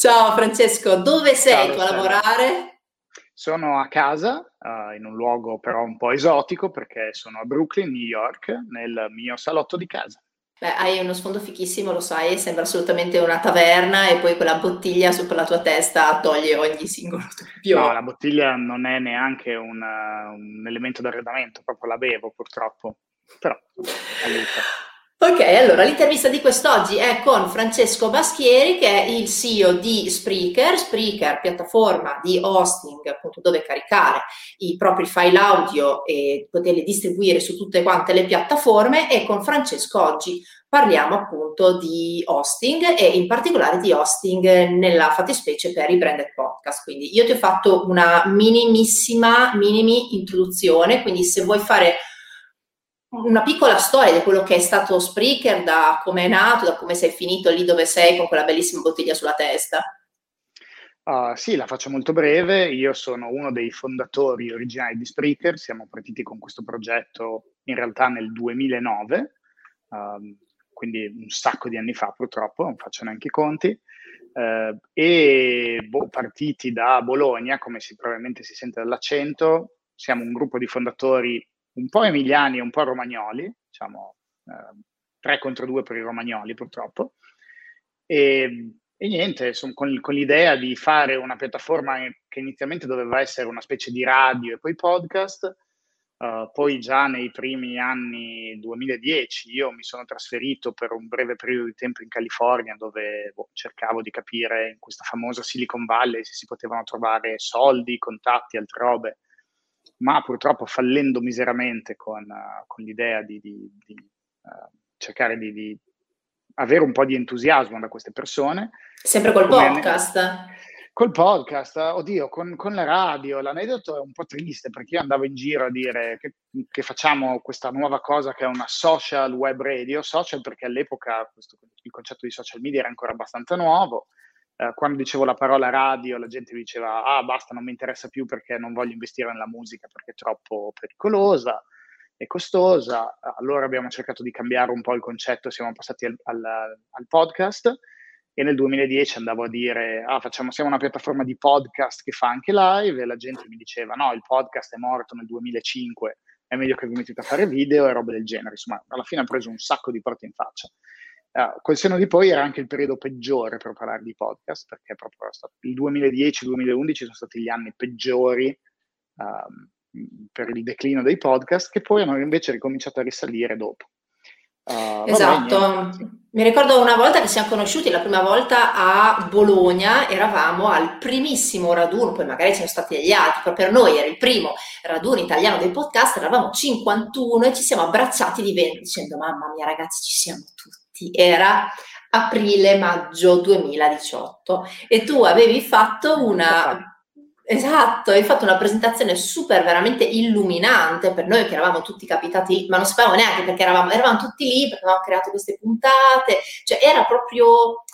Ciao Francesco, dove sei tu a lavorare? Sono a casa, uh, in un luogo però un po' esotico perché sono a Brooklyn, New York, nel mio salotto di casa. Beh, hai uno sfondo fichissimo, lo sai, sembra assolutamente una taverna e poi quella bottiglia sopra la tua testa toglie ogni singolo dubbio. No, la bottiglia non è neanche una, un elemento d'arredamento, proprio la bevo purtroppo, però aiuta. Ok, allora l'intervista di quest'oggi è con Francesco Baschieri che è il CEO di Spreaker, Spreaker piattaforma di hosting appunto dove caricare i propri file audio e poterli distribuire su tutte quante le piattaforme. E con Francesco oggi parliamo appunto di hosting e in particolare di hosting nella fattispecie per i branded podcast. Quindi io ti ho fatto una minimissima, minimi introduzione, quindi se vuoi fare una piccola storia di quello che è stato Spreaker, da come è nato, da come sei finito lì dove sei con quella bellissima bottiglia sulla testa. Uh, sì, la faccio molto breve. Io sono uno dei fondatori originali di Spreaker. Siamo partiti con questo progetto in realtà nel 2009, uh, ehm, quindi un sacco di anni fa purtroppo, non faccio neanche i conti. Uh, e boh, partiti da Bologna, come si, probabilmente si sente dall'accento, siamo un gruppo di fondatori un po' emiliani e un po' romagnoli, diciamo eh, 3 contro 2 per i romagnoli purtroppo. E, e niente, son, con, con, l'idea di fare una piattaforma che inizialmente doveva essere una specie di radio e poi podcast, uh, poi già nei primi anni 2010 io mi sono trasferito per un breve periodo di tempo in California dove boh, cercavo di capire in questa famosa Silicon Valley se si potevano trovare soldi, contatti, altre robe ma purtroppo fallendo miseramente con, uh, con l'idea di, di, di uh, cercare di, di, avere un po' di entusiasmo da queste persone. Sempre col podcast? Col podcast, oddio, con, con, la radio, l'aneddoto è un po' triste perché io andavo in giro a dire che, che, facciamo questa nuova cosa che è una social web radio, social perché all'epoca questo, il concetto di social media era ancora abbastanza nuovo, eh, quando dicevo la parola radio la gente diceva ah basta non mi interessa più perché non voglio investire nella musica perché è troppo pericolosa e costosa, allora abbiamo cercato di cambiare un po' il concetto, siamo passati al, al, al podcast e nel 2010 andavo a dire ah facciamo, siamo una piattaforma di podcast che fa anche live. E la gente mi diceva no il podcast è morto nel 2005 è meglio che vi mettete a fare video e robe del genere. Insomma alla fine ha preso un sacco di porte in faccia Uh, col seno di poi era anche il periodo peggiore per parlare di podcast, perché proprio il 2010-2011 sono stati gli anni peggiori um, per il declino dei podcast, che poi hanno invece ricominciato a risalire dopo. Uh, esatto, vabbè, mi ricordo una volta che siamo conosciuti, la prima volta a Bologna, eravamo al primissimo raduno, poi magari ci sono stati degli altri, però per noi era il primo raduno italiano dei podcast, eravamo 51 e ci siamo abbracciati di vento dicendo mamma mia ragazzi ci siamo tutti tutti, era aprile-maggio 2018 e tu avevi fatto una... Esatto, hai fatto una presentazione super veramente illuminante per noi che eravamo tutti capitati, ma non sapevamo neanche perché eravamo, eravamo tutti lì, perché avevamo creato queste puntate, cioè era proprio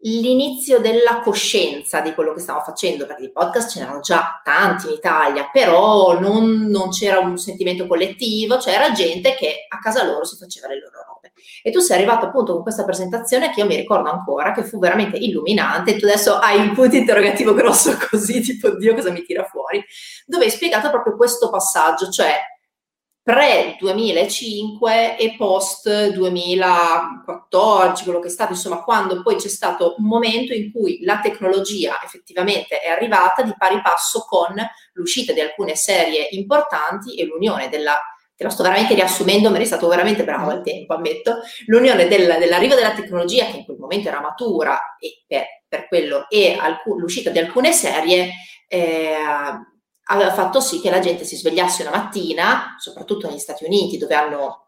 l'inizio della coscienza di quello che stavo facendo, perché i podcast ce n'erano già tanti in Italia, però non, non c'era un sentimento collettivo, c'era gente che a casa loro si faceva le loro robe. E tu sei arrivato appunto con questa presentazione che io mi ricordo ancora, che fu veramente illuminante. Tu adesso hai un punto interrogativo grosso così, tipo Dio cosa mi tira fuori, dove hai spiegato proprio questo passaggio, cioè pre-2005 e post-2014, quello che è stato, insomma, quando poi c'è stato un momento in cui la tecnologia effettivamente è arrivata di pari passo con l'uscita di alcune serie importanti e l'unione della te la sto veramente riassumendo, ma eri stato veramente bravo al tempo, ammetto, l'unione del, dell'arrivo della tecnologia, che in quel momento era matura, e per, per quello, e alc- l'uscita di alcune serie, eh, aveva fatto sì che la gente si svegliasse una mattina, soprattutto negli Stati Uniti, dove hanno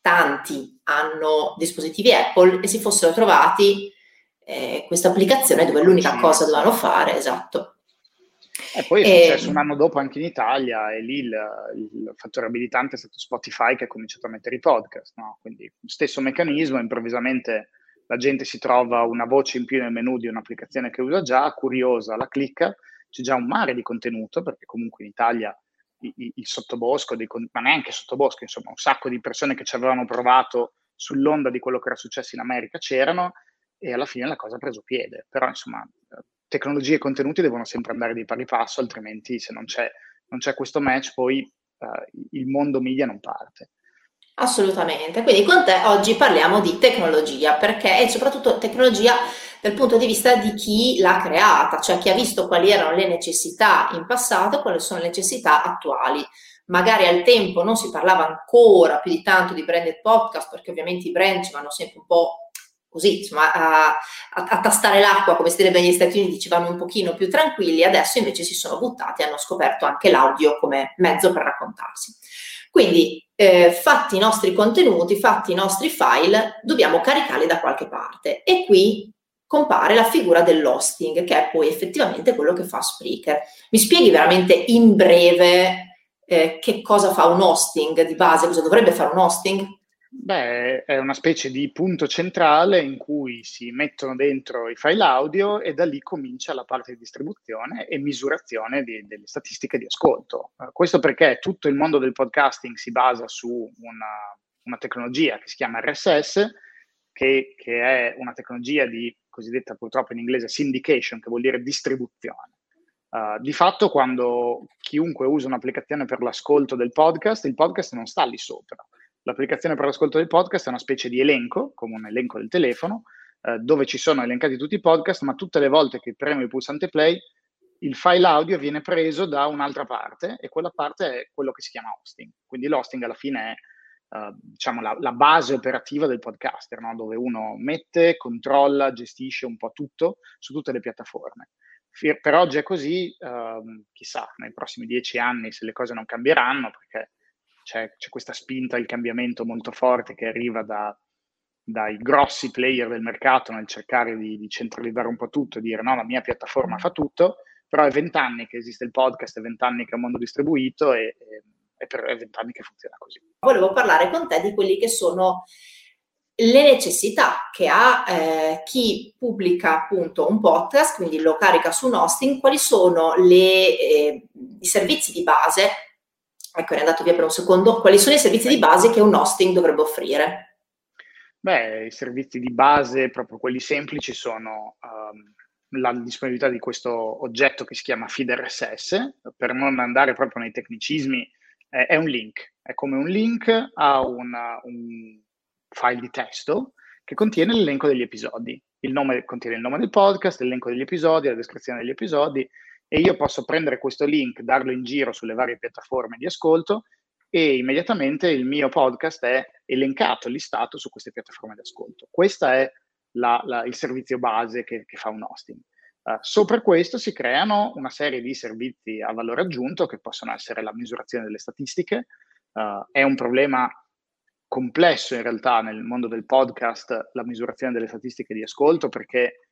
tanti hanno dispositivi Apple, e si fossero trovati eh, questa applicazione dove l'unica cosa dovevano fare, esatto, e poi è successo e... un anno dopo anche in Italia e lì il, il, fattore abilitante è stato Spotify che ha cominciato a mettere i podcast, no? quindi stesso meccanismo, improvvisamente la gente si trova una voce in più nel menu di un'applicazione che usa già, curiosa, la clicca, c'è già un mare di contenuto perché comunque in Italia il, il sottobosco, dei, ma neanche sottobosco, insomma un sacco di persone che ci avevano provato sull'onda di quello che era successo in America c'erano e alla fine la cosa ha preso piede. Però insomma, tecnologie e contenuti devono sempre andare di pari passo, altrimenti se non c'è, non c'è questo match poi uh, il mondo media non parte. Assolutamente, quindi con te oggi parliamo di tecnologia perché e soprattutto tecnologia dal punto di vista di chi l'ha creata, cioè chi ha visto quali erano le necessità in passato e quali sono le necessità attuali. Magari al tempo non si parlava ancora più di tanto di branded podcast perché ovviamente i brand ci vanno sempre un po' così, insomma, a, a, a, tastare l'acqua, come si direbbe negli Stati Uniti, ci vanno un pochino più tranquilli, adesso invece si sono buttati e hanno scoperto anche l'audio come mezzo per raccontarsi. Quindi, eh, fatti i nostri contenuti, fatti i nostri file, dobbiamo caricarli da qualche parte. E qui compare la figura dell'hosting, che è poi effettivamente quello che fa Spreaker. Mi spieghi veramente in breve eh, che cosa fa un hosting di base, cosa dovrebbe fare un hosting? Beh, è una specie di punto centrale in cui si mettono dentro i file audio e da lì comincia la parte di distribuzione e misurazione di, delle statistiche di ascolto. Uh, questo perché tutto il mondo del podcasting si basa su una, una tecnologia che si chiama RSS, che, che, è una tecnologia di cosiddetta purtroppo in inglese syndication, che vuol dire distribuzione. Uh, di fatto, quando chiunque usa un'applicazione per l'ascolto del podcast, il podcast non sta lì sopra. L'applicazione per l'ascolto del podcast è una specie di elenco, come un elenco del telefono, uh, dove ci sono elencati tutti i podcast, ma tutte le volte che premo il pulsante play, il file audio viene preso da un'altra parte e quella parte è quello che si chiama hosting. Quindi l'hosting alla fine è Uh, diciamo la, la, base operativa del podcaster, no? dove uno mette, controlla, gestisce un po' tutto su tutte le piattaforme. Per oggi è così, uh, chissà, nei prossimi dieci anni se le cose non cambieranno, perché c'è, c'è questa spinta il cambiamento molto forte che arriva da, dai grossi player del mercato nel cercare di, di, centralizzare un po' tutto e dire no, la mia piattaforma fa tutto, però è vent'anni che esiste il podcast, è vent'anni che è un mondo distribuito e, e è per vent'anni che funziona così. Volevo parlare con te di quelli che sono le necessità che ha eh, chi pubblica appunto un podcast, quindi lo carica su un hosting, quali sono le, eh, i servizi di base, ecco è andato via per un secondo, quali sono i servizi di base che un hosting dovrebbe offrire? Beh, i servizi di base, proprio quelli semplici, sono um, la disponibilità di questo oggetto che si chiama feed RSS, per non andare proprio nei tecnicismi, eh, è un link, è come un link a una, un file di testo che contiene l'elenco degli episodi. Il nome contiene il nome del podcast, l'elenco degli episodi, la descrizione degli episodi e io posso prendere questo link, darlo in giro sulle varie piattaforme di ascolto e immediatamente il mio podcast è elencato, listato su queste piattaforme di ascolto. Questo è la, la, il servizio base che, che fa un hosting. Uh, sopra questo si creano una serie di servizi a valore aggiunto che possono essere la misurazione delle statistiche. Uh, è un problema complesso in realtà nel mondo del podcast la misurazione delle statistiche di ascolto perché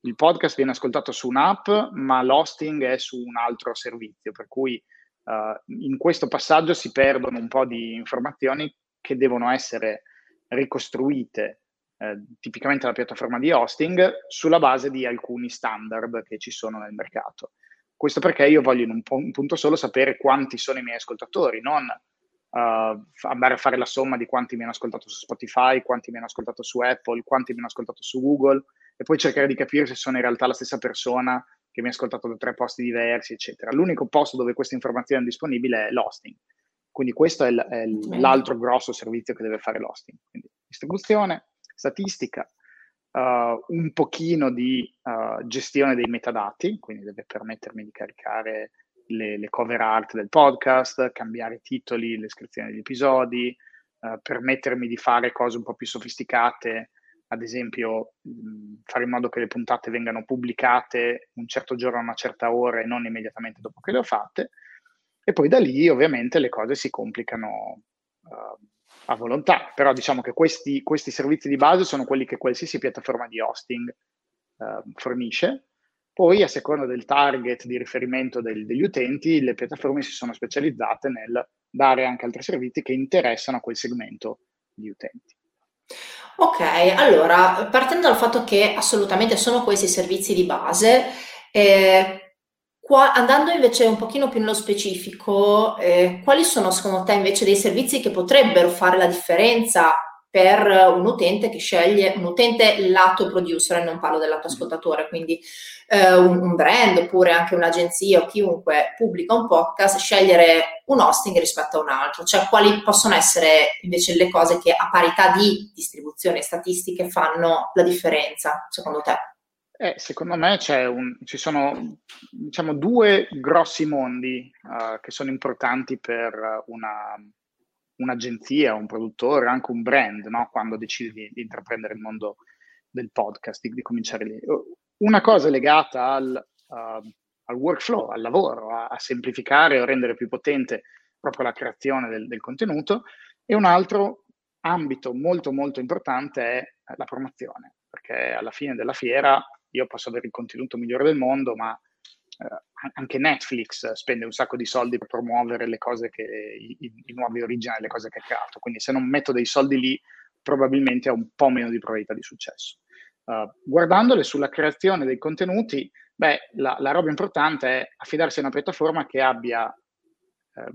il podcast viene ascoltato su un'app ma l'hosting è su un altro servizio per cui uh, in questo passaggio si perdono un po' di informazioni che devono essere ricostruite eh, tipicamente la piattaforma di hosting, sulla base di alcuni standard che ci sono nel mercato. Questo perché io voglio in un, po- un punto solo sapere quanti sono i miei ascoltatori, non uh, andare a fare la somma di quanti mi hanno ascoltato su Spotify, quanti mi hanno ascoltato su Apple, quanti mi hanno ascoltato su Google e poi cercare di capire se sono in realtà la stessa persona che mi ha ascoltato da tre posti diversi, eccetera. L'unico posto dove questa informazione è disponibile è l'hosting. Quindi questo è, l- è l- l'altro grosso servizio che deve fare l'hosting. Quindi distribuzione, statistica, uh, un pochino di uh, gestione dei metadati, quindi deve permettermi di caricare le, le, cover art del podcast, cambiare i titoli, le descrizioni degli episodi, uh, permettermi di fare cose un po' più sofisticate, ad esempio mh, fare in modo che le puntate vengano pubblicate un certo giorno a una certa ora e non immediatamente dopo che le ho fatte. E poi da lì ovviamente le cose si complicano uh, a volontà, però diciamo che questi, questi, servizi di base sono quelli che qualsiasi piattaforma di hosting eh, fornisce. Poi, a seconda del target di riferimento del, degli utenti, le piattaforme si sono specializzate nel dare anche altri servizi che interessano a quel segmento di utenti. Ok, allora, partendo dal fatto che assolutamente sono questi servizi di base, eh, Qua, andando invece un pochino più nello specifico, eh, quali sono secondo te invece dei servizi che potrebbero fare la differenza per un utente che sceglie, un utente lato producer, non parlo del lato ascoltatore, quindi eh, un, un, brand oppure anche un'agenzia o chiunque pubblica un podcast, scegliere un hosting rispetto a un altro, cioè quali possono essere invece le cose che a parità di distribuzione statistiche fanno la differenza, secondo te? Eh, secondo me un, ci sono diciamo, due grossi mondi uh, che sono importanti per una, un'agenzia, un produttore, anche un brand, no? quando decide di, di, intraprendere il mondo del podcast, di, di, cominciare lì. Una cosa legata al, uh, al workflow, al lavoro, a, a, semplificare o rendere più potente proprio la creazione del, del contenuto, e un altro ambito molto molto importante è la promozione, perché alla fine della fiera io posso avere il contenuto migliore del mondo, ma anche Netflix spende un sacco di soldi per promuovere le cose che, i, i nuovi originali, le cose che ha creato. Quindi se non metto dei soldi lì, probabilmente ho un po' meno di probabilità di successo. Uh, guardandole sulla creazione dei contenuti, beh, la, la, roba importante è affidarsi a una piattaforma che abbia eh,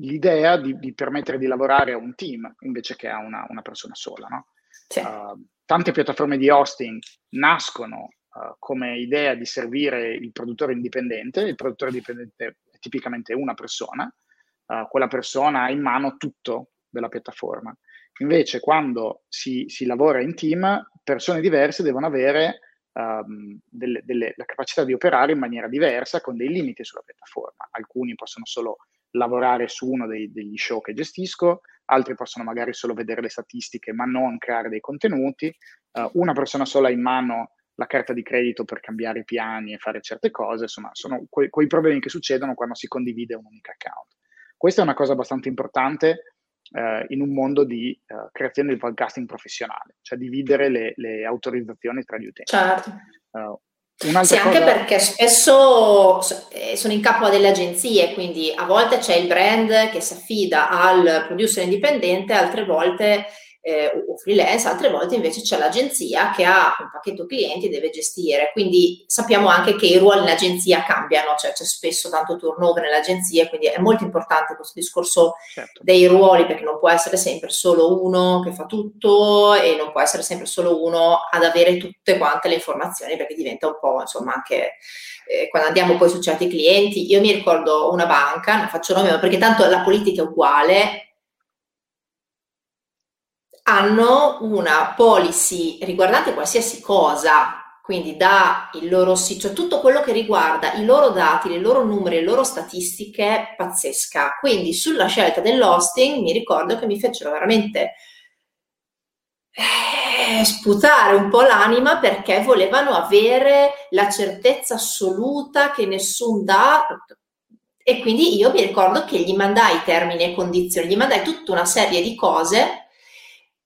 l'idea di, di, permettere di lavorare a un team invece che a una, una persona sola. No? Sì. Uh, tante piattaforme di hosting nascono uh, come idea di servire il produttore indipendente. Il produttore indipendente è tipicamente una persona, uh, quella persona ha in mano tutto della piattaforma. Invece, quando si, si lavora in team, persone diverse devono avere um, delle, delle, la capacità di operare in maniera diversa con dei limiti sulla piattaforma. Alcuni possono solo lavorare su uno dei, degli show che gestisco, altri possono magari solo vedere le statistiche ma non creare dei contenuti, uh, una persona sola ha in mano la carta di credito per cambiare piani e fare certe cose, insomma, sono que- quei problemi che succedono quando si condivide un unico account. Questa è una cosa abbastanza importante eh, in un mondo di eh, creazione di podcasting professionale, cioè dividere le, le autorizzazioni tra gli utenti. Certo. Uh, sì, anche cosa... perché spesso eh, sono in capo a delle agenzie, quindi a volte c'è il brand che si affida al producer indipendente, altre volte eh, o freelance, altre volte invece c'è l'agenzia che ha un pacchetto clienti e deve gestire. Quindi sappiamo anche che i ruoli in agenzia cambiano, cioè c'è spesso tanto turnover nelle agenzie, quindi è molto importante questo discorso certo. dei ruoli perché non può essere sempre solo uno che fa tutto e non può essere sempre solo uno ad avere tutte quante le informazioni perché diventa un po' insomma anche eh, quando andiamo poi su certi clienti. Io mi ricordo una banca, non faccio nome perché tanto la politica è uguale, hanno una policy riguardante qualsiasi cosa, quindi da il loro sito, cioè tutto quello che riguarda i loro dati, le loro numeri, le loro statistiche, pazzesca. Quindi sulla scelta dell'hosting mi ricordo che mi fecero veramente eh, sputare un po' l'anima perché volevano avere la certezza assoluta che nessun dato e quindi io mi ricordo che gli mandai termini e condizioni, gli mandai tutta una serie di cose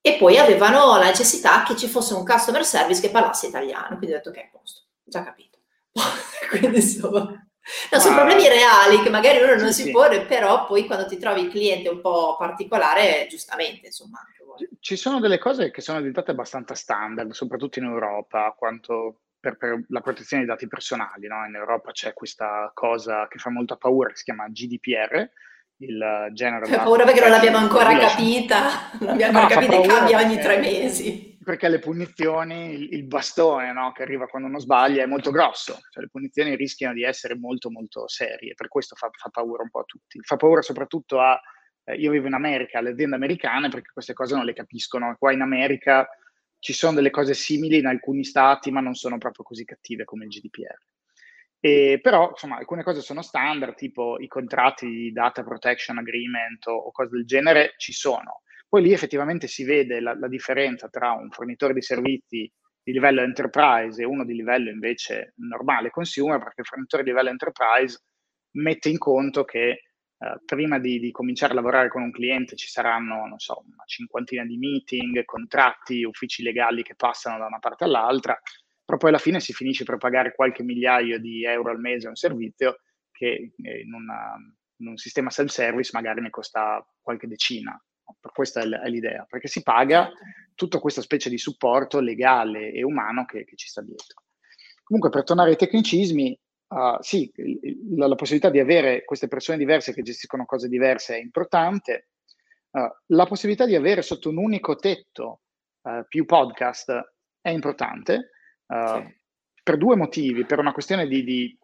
e poi avevano la necessità che ci fosse un customer service che parlasse italiano, quindi ho detto ok, posto, già capito. quindi insomma... No, sono problemi reali che magari uno non sì, si pone, però poi quando ti trovi il cliente un po' particolare, giustamente, insomma. Ci sono delle cose che sono diventate abbastanza standard, soprattutto in Europa, quanto per, per la protezione dei dati personali. No? In Europa c'è questa cosa che fa molta paura, che si chiama GDPR, il genere. Ho paura perché non l'abbiamo ancora capita, non l'abbiamo ancora capita e cambia ogni tre mesi. Perché le punizioni, il, il bastone no, che arriva quando uno sbaglia è molto grosso, cioè le punizioni rischiano di essere molto molto serie, per questo fa, fa paura un po' a tutti. Fa paura soprattutto a, eh, io vivo in America, alle aziende americane perché queste cose non le capiscono, qua in America ci sono delle cose simili in alcuni stati ma non sono proprio così cattive come il GDPR. E, però, insomma, alcune cose sono standard, tipo i contratti di data protection agreement o, o cose del genere ci sono. Poi lì effettivamente si vede la, la, differenza tra un fornitore di servizi di livello enterprise e uno di livello invece normale consumer, perché il fornitore di livello enterprise mette in conto che eh, prima di, di, cominciare a lavorare con un cliente ci saranno, non so, una cinquantina di meeting, contratti, uffici legali che passano da una parte all'altra però poi alla fine si finisce per pagare qualche migliaio di euro al mese a un servizio che eh, in, una, in un sistema self-service magari ne costa qualche decina. Questa è l'idea, perché si paga tutta questa specie di supporto legale e umano che, che ci sta dietro. Comunque, per tornare ai tecnicismi, uh, sì, la, la, possibilità di avere queste persone diverse che gestiscono cose diverse è importante. Uh, la possibilità di avere sotto un unico tetto uh, più podcast è importante uh, sì. per due motivi, per una questione di, di,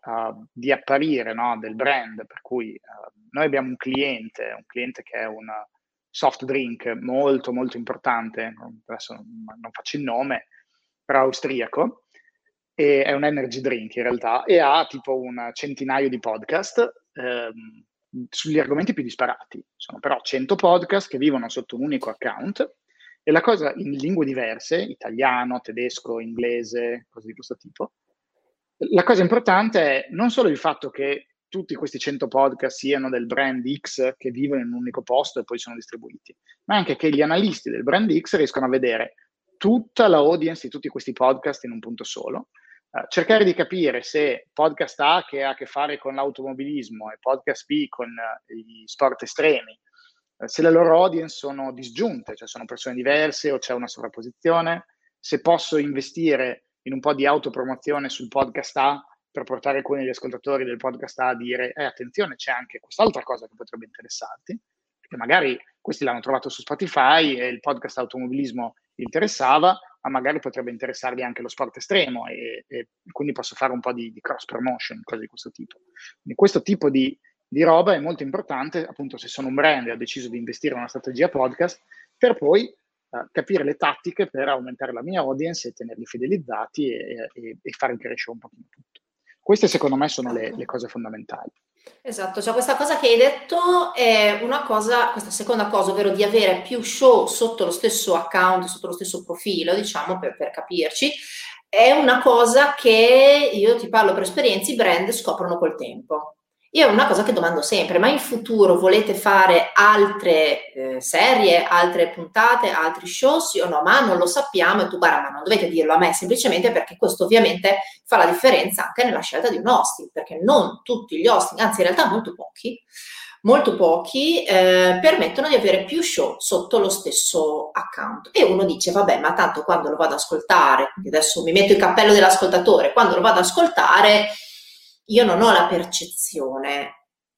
di apparire no, del brand, per cui noi abbiamo un cliente, un cliente che è un soft drink molto molto importante, adesso non faccio il nome, però austriaco, e è un energy drink in realtà, e ha tipo un centinaio di podcast ehm, sugli argomenti più disparati. Sono però 100 podcast che vivono sotto un unico account e la cosa in lingue diverse, italiano, tedesco, inglese, cose di questo tipo. La cosa importante è non solo il fatto che tutti questi 100 podcast siano del brand X che vivono in un unico posto e poi sono distribuiti, ma anche che gli analisti del brand X riescono a vedere tutta la audience di tutti questi podcast in un punto solo, uh, cercare di capire se podcast A che ha a che fare con l'automobilismo e podcast B con uh, gli sport estremi, se le loro audience sono disgiunte, cioè sono persone diverse o c'è una sovrapposizione, se posso investire in un po' di autopromozione sul podcast A per portare alcuni degli ascoltatori del podcast A a dire eh, attenzione, c'è anche quest'altra cosa che potrebbe interessarti, perché magari questi l'hanno trovato su Spotify e il podcast automobilismo interessava, ma magari potrebbe interessarvi anche lo sport estremo e, e quindi posso fare un po' di, di, cross promotion, cose di questo tipo. Quindi questo tipo di, di roba è molto importante, appunto se sono un brand e ho deciso di investire in una strategia podcast, per poi Uh, capire le tattiche per aumentare la mia audience e tenerli fidelizzati e, e, e fare crescere un pochino tutto. Queste secondo me sono le, le cose fondamentali. Esatto, cioè questa cosa che hai detto è una cosa, questa seconda cosa, ovvero di avere più show sotto lo stesso account, sotto lo stesso profilo, diciamo, per, per capirci, è una cosa che io ti parlo per esperienza, i brand scoprono col tempo. Io una cosa che domando sempre, ma in futuro volete fare altre eh, serie, altre puntate, altri show, sì o no? Ma non lo sappiamo e tu guarda, ma non dovete dirlo a me, semplicemente perché questo ovviamente fa la differenza anche nella scelta di un hosting, perché non tutti gli hosting, anzi in realtà molto pochi, molto pochi eh, permettono di avere più show sotto lo stesso account. E uno dice, vabbè, ma tanto quando lo vado ad ascoltare, adesso mi metto il cappello dell'ascoltatore, quando lo vado ad ascoltare io non ho la percezione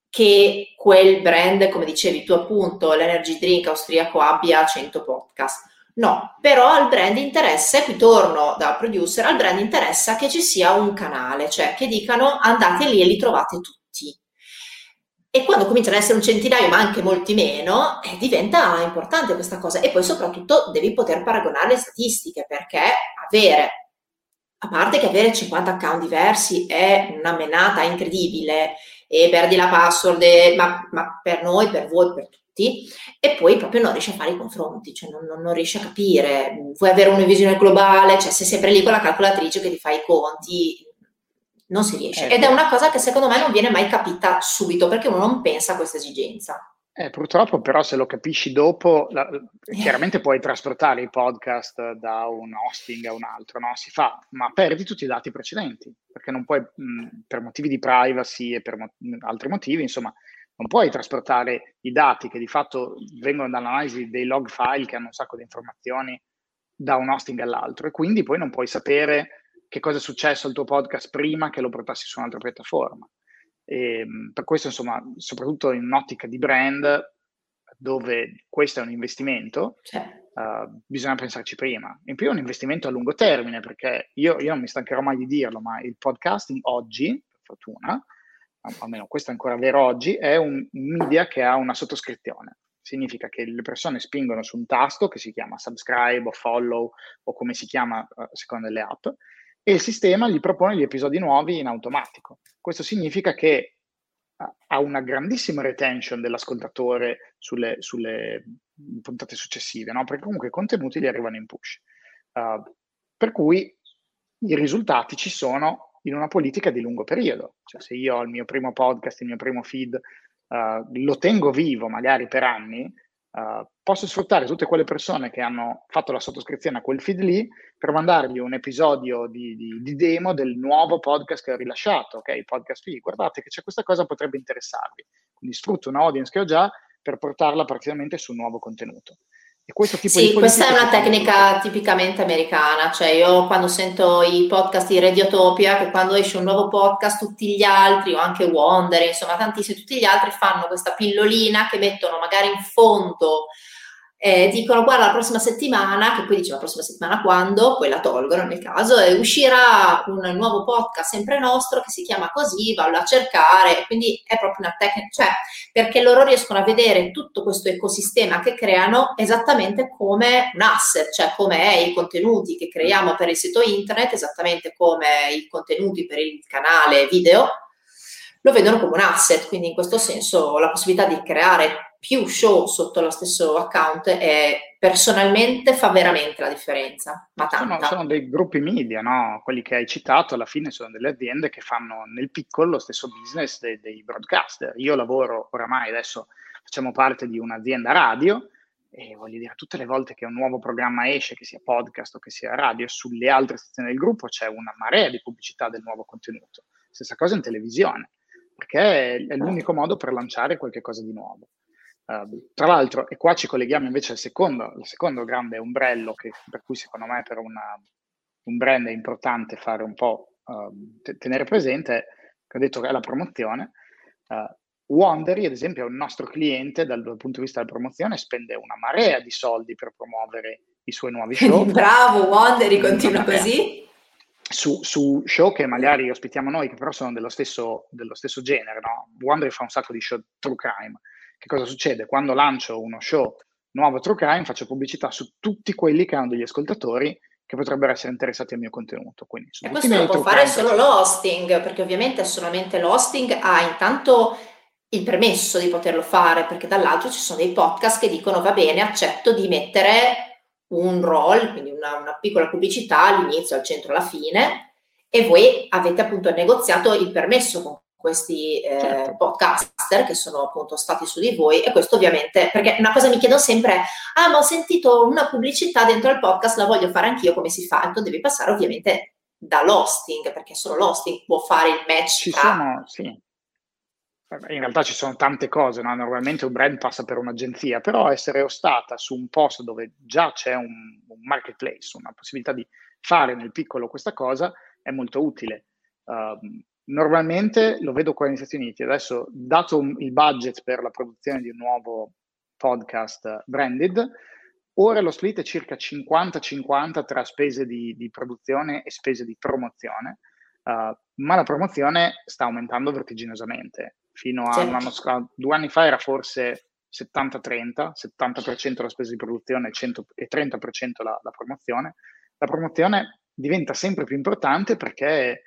che quel brand, come dicevi tu appunto, l'energy drink austriaco abbia 100 podcast. No, però al brand interessa, e qui torno da producer, al brand interessa che ci sia un canale, cioè che dicano andate lì e li trovate tutti. E quando cominciano ad essere un centinaio, ma anche molti meno, eh, diventa importante questa cosa. E poi soprattutto devi poter paragonare le statistiche, perché avere a parte che avere 50 account diversi è una menata incredibile e perdi la password, e, ma, ma, per noi, per voi, per tutti, e poi proprio non riesci a fare i confronti, cioè non, non, non riesci a capire, vuoi avere una visione globale, cioè sei sempre lì con la calcolatrice che ti fa i conti, non si riesce. Ed è una cosa che secondo me non viene mai capita subito perché uno non pensa a questa esigenza. Eh, purtroppo però se lo capisci dopo, la, chiaramente puoi trasportare i podcast da un hosting a un altro, no? Si fa, ma perdi tutti i dati precedenti, perché non puoi, mh, per motivi di privacy e per mo- altri motivi, insomma, non puoi trasportare i dati che di fatto vengono dall'analisi dei log file che hanno un sacco di informazioni da un hosting all'altro e quindi poi non puoi sapere che cosa è successo al tuo podcast prima che lo portassi su un'altra piattaforma. E, ehm, per questo, insomma, soprattutto in un'ottica di brand, dove questo è un investimento, uh, bisogna pensarci prima. In più è un investimento a lungo termine, perché io, io, non mi stancherò mai di dirlo, ma il podcasting oggi, per fortuna, almeno questo è ancora vero oggi, è un media che ha una sottoscrizione. Significa che le persone spingono su un tasto che si chiama subscribe o follow o come si chiama uh, secondo le app, e il sistema gli propone gli episodi nuovi in automatico. Questo significa che ha una grandissima retention dell'ascoltatore sulle, sulle puntate successive, no? perché comunque i contenuti gli arrivano in push. Uh, per cui i risultati ci sono in una politica di lungo periodo. Cioè, se io ho il mio primo podcast, il mio primo feed, uh, lo tengo vivo magari per anni, Uh, posso sfruttare tutte quelle persone che hanno fatto la sottoscrizione a quel feed lì per mandargli un episodio di, di, di demo del nuovo podcast che ho rilasciato, ok? Podcast feed, guardate che c'è questa cosa potrebbe interessarvi. Quindi sfrutto un'audience che ho già per portarla praticamente sul nuovo contenuto. Sì, questa è una tecnica tipicamente americana, cioè io quando sento i podcast di Radiotopia, che quando esce un nuovo podcast tutti gli altri, o anche Wonder, insomma tantissimi, tutti gli altri fanno questa pillolina che mettono magari in fondo eh, dicono guarda la prossima settimana, che poi dice la prossima settimana quando, poi la tolgono nel caso, e uscirà un nuovo podcast sempre nostro che si chiama così, vallo a cercare, quindi è proprio una tecnica, cioè perché loro riescono a vedere tutto questo ecosistema che creano esattamente come un asset, cioè come i contenuti che creiamo per il sito internet, esattamente come i contenuti per il canale video, lo vedono come un asset, quindi in questo senso la possibilità di creare più show sotto lo stesso account e personalmente fa veramente la differenza. Ma sono, sono, dei gruppi media, no? quelli che hai citato, alla fine sono delle aziende che fanno nel piccolo lo stesso business dei, dei broadcaster. Io lavoro oramai, adesso facciamo parte di un'azienda radio e voglio dire, tutte le volte che un nuovo programma esce, che sia podcast o che sia radio, sulle altre stazioni del gruppo c'è una marea di pubblicità del nuovo contenuto. Stessa cosa in televisione, perché è l'unico modo per lanciare qualcosa di nuovo. Uh, tra l'altro, e qua ci colleghiamo invece al secondo, al secondo grande ombrello, che, per cui secondo me per una, un brand è importante fare un po', uh, t- tenere presente, che ho detto che è la promozione. Uh, Wondery, ad esempio, è un nostro cliente dal, dal, punto di vista della promozione, spende una marea di soldi per promuovere i suoi nuovi show. Bravo, Wondery, continua così. Su, su, show che magari ospitiamo noi, che però sono dello stesso, dello stesso genere, no? Wondery fa un sacco di show true crime che cosa succede? Quando lancio uno show nuovo True Crime, faccio pubblicità su tutti quelli che hanno degli ascoltatori che potrebbero essere interessati al mio contenuto. Quindi, e questo lo può fare solo l'hosting, perché ovviamente solamente l'hosting ha intanto il permesso di poterlo fare, perché dall'altro ci sono dei podcast che dicono va bene, accetto di mettere un roll, quindi una, una piccola pubblicità all'inizio, al centro, alla fine, e voi avete appunto negoziato il permesso con questi eh, certo. podcaster che sono appunto stati su di voi e questo ovviamente, perché una cosa mi chiedo sempre, ah ma ho sentito una pubblicità dentro il podcast, la voglio fare anch'io, come si fa? Tu devi passare ovviamente dall'hosting, perché solo l'hosting può fare il match. Ci tra... sono, sì. In realtà ci sono tante cose, no? normalmente un brand passa per un'agenzia, però essere ostata su un posto dove già c'è un, un marketplace, una possibilità di fare nel piccolo questa cosa, è molto utile. Um, Normalmente lo vedo qua negli Stati Uniti. Adesso, dato il budget per la produzione di un nuovo podcast branded, ora lo split è circa 50-50 tra spese di, di, produzione e spese di promozione, uh, ma la promozione sta aumentando vertiginosamente. Fino a un anno, due anni fa era forse 70-30, 70% la spesa di produzione e 30% la, la promozione. La promozione diventa sempre più importante perché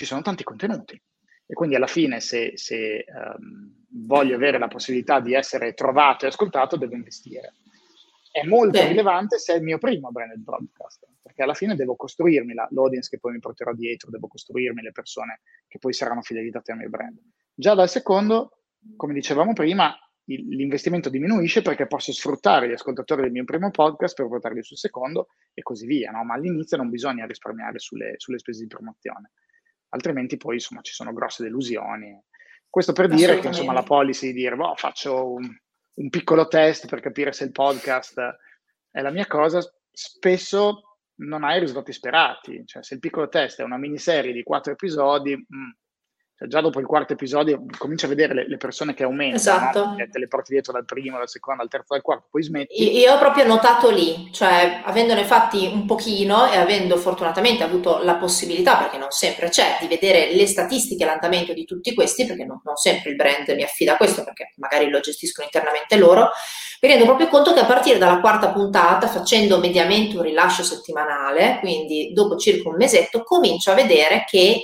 ci sono tanti contenuti. E quindi alla fine, se, se um, voglio avere la possibilità di essere trovato e ascoltato, devo investire. È molto Beh. rilevante se è il mio primo branded broadcast, perché alla fine devo costruirmi la, l'audience che poi mi porterò dietro, devo costruirmi le persone che poi saranno fidelizzate al mio brand. Già dal secondo, come dicevamo prima, il, l'investimento diminuisce perché posso sfruttare gli ascoltatori del mio primo podcast per portarli sul secondo e così via, no? ma all'inizio non bisogna risparmiare sulle, sulle spese di promozione altrimenti poi insomma ci sono grosse delusioni. Questo per dire che insomma la policy di dire boh, faccio un, un, piccolo test per capire se il podcast è la mia cosa, spesso non hai i risultati sperati. Cioè, se il piccolo test è una miniserie di quattro episodi, mh, mm, cioè, già dopo il quarto episodio cominci a vedere le, le persone che aumentano, esatto. no? te le porti dietro dal primo, dal secondo, dal terzo, dal quarto, poi smetti. Io ho proprio notato lì, cioè avendone fatti un pochino e avendo fortunatamente avuto la possibilità, perché non sempre c'è, di vedere le statistiche l'andamento di tutti questi, perché non, non sempre il brand mi affida a questo, perché magari lo gestiscono internamente loro, mi rendo proprio conto che a partire dalla quarta puntata, facendo mediamente un rilascio settimanale, quindi dopo circa un mesetto, comincio a vedere che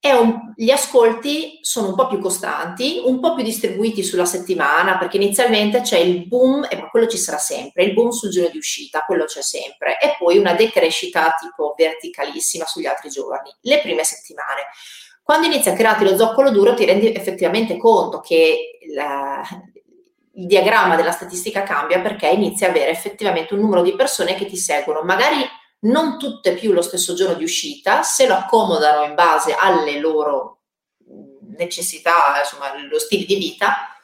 un, gli ascolti sono un po' più costanti, un po' più distribuiti sulla settimana, perché inizialmente c'è il boom, e quello ci sarà sempre, il boom sul giorno di uscita, quello c'è sempre, e poi una decrescita tipo verticalissima sugli altri giorni, le prime settimane. Quando inizi a crearti lo zoccolo duro ti rendi effettivamente conto che la, il diagramma della statistica cambia perché inizi a avere effettivamente un numero di persone che ti seguono, magari non tutte più lo stesso giorno di uscita, se lo accomodano in base alle loro necessità, insomma, lo stile di vita,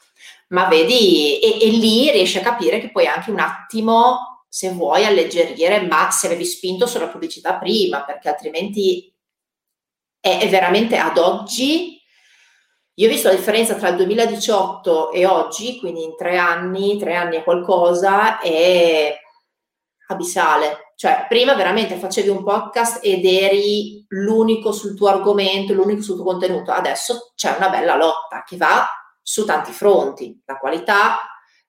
ma vedi, e, e lì riesci a capire che puoi anche un attimo, se vuoi, alleggerire, ma se avevi spinto sulla pubblicità prima, perché altrimenti è, è veramente ad oggi io ho visto la differenza tra il 2018 e oggi, quindi in tre anni, tre anni e qualcosa, è abissale. Cioè, prima veramente facevi un podcast ed eri l'unico sul tuo argomento, l'unico sul tuo contenuto. Adesso c'è una bella lotta che va su tanti fronti, la qualità,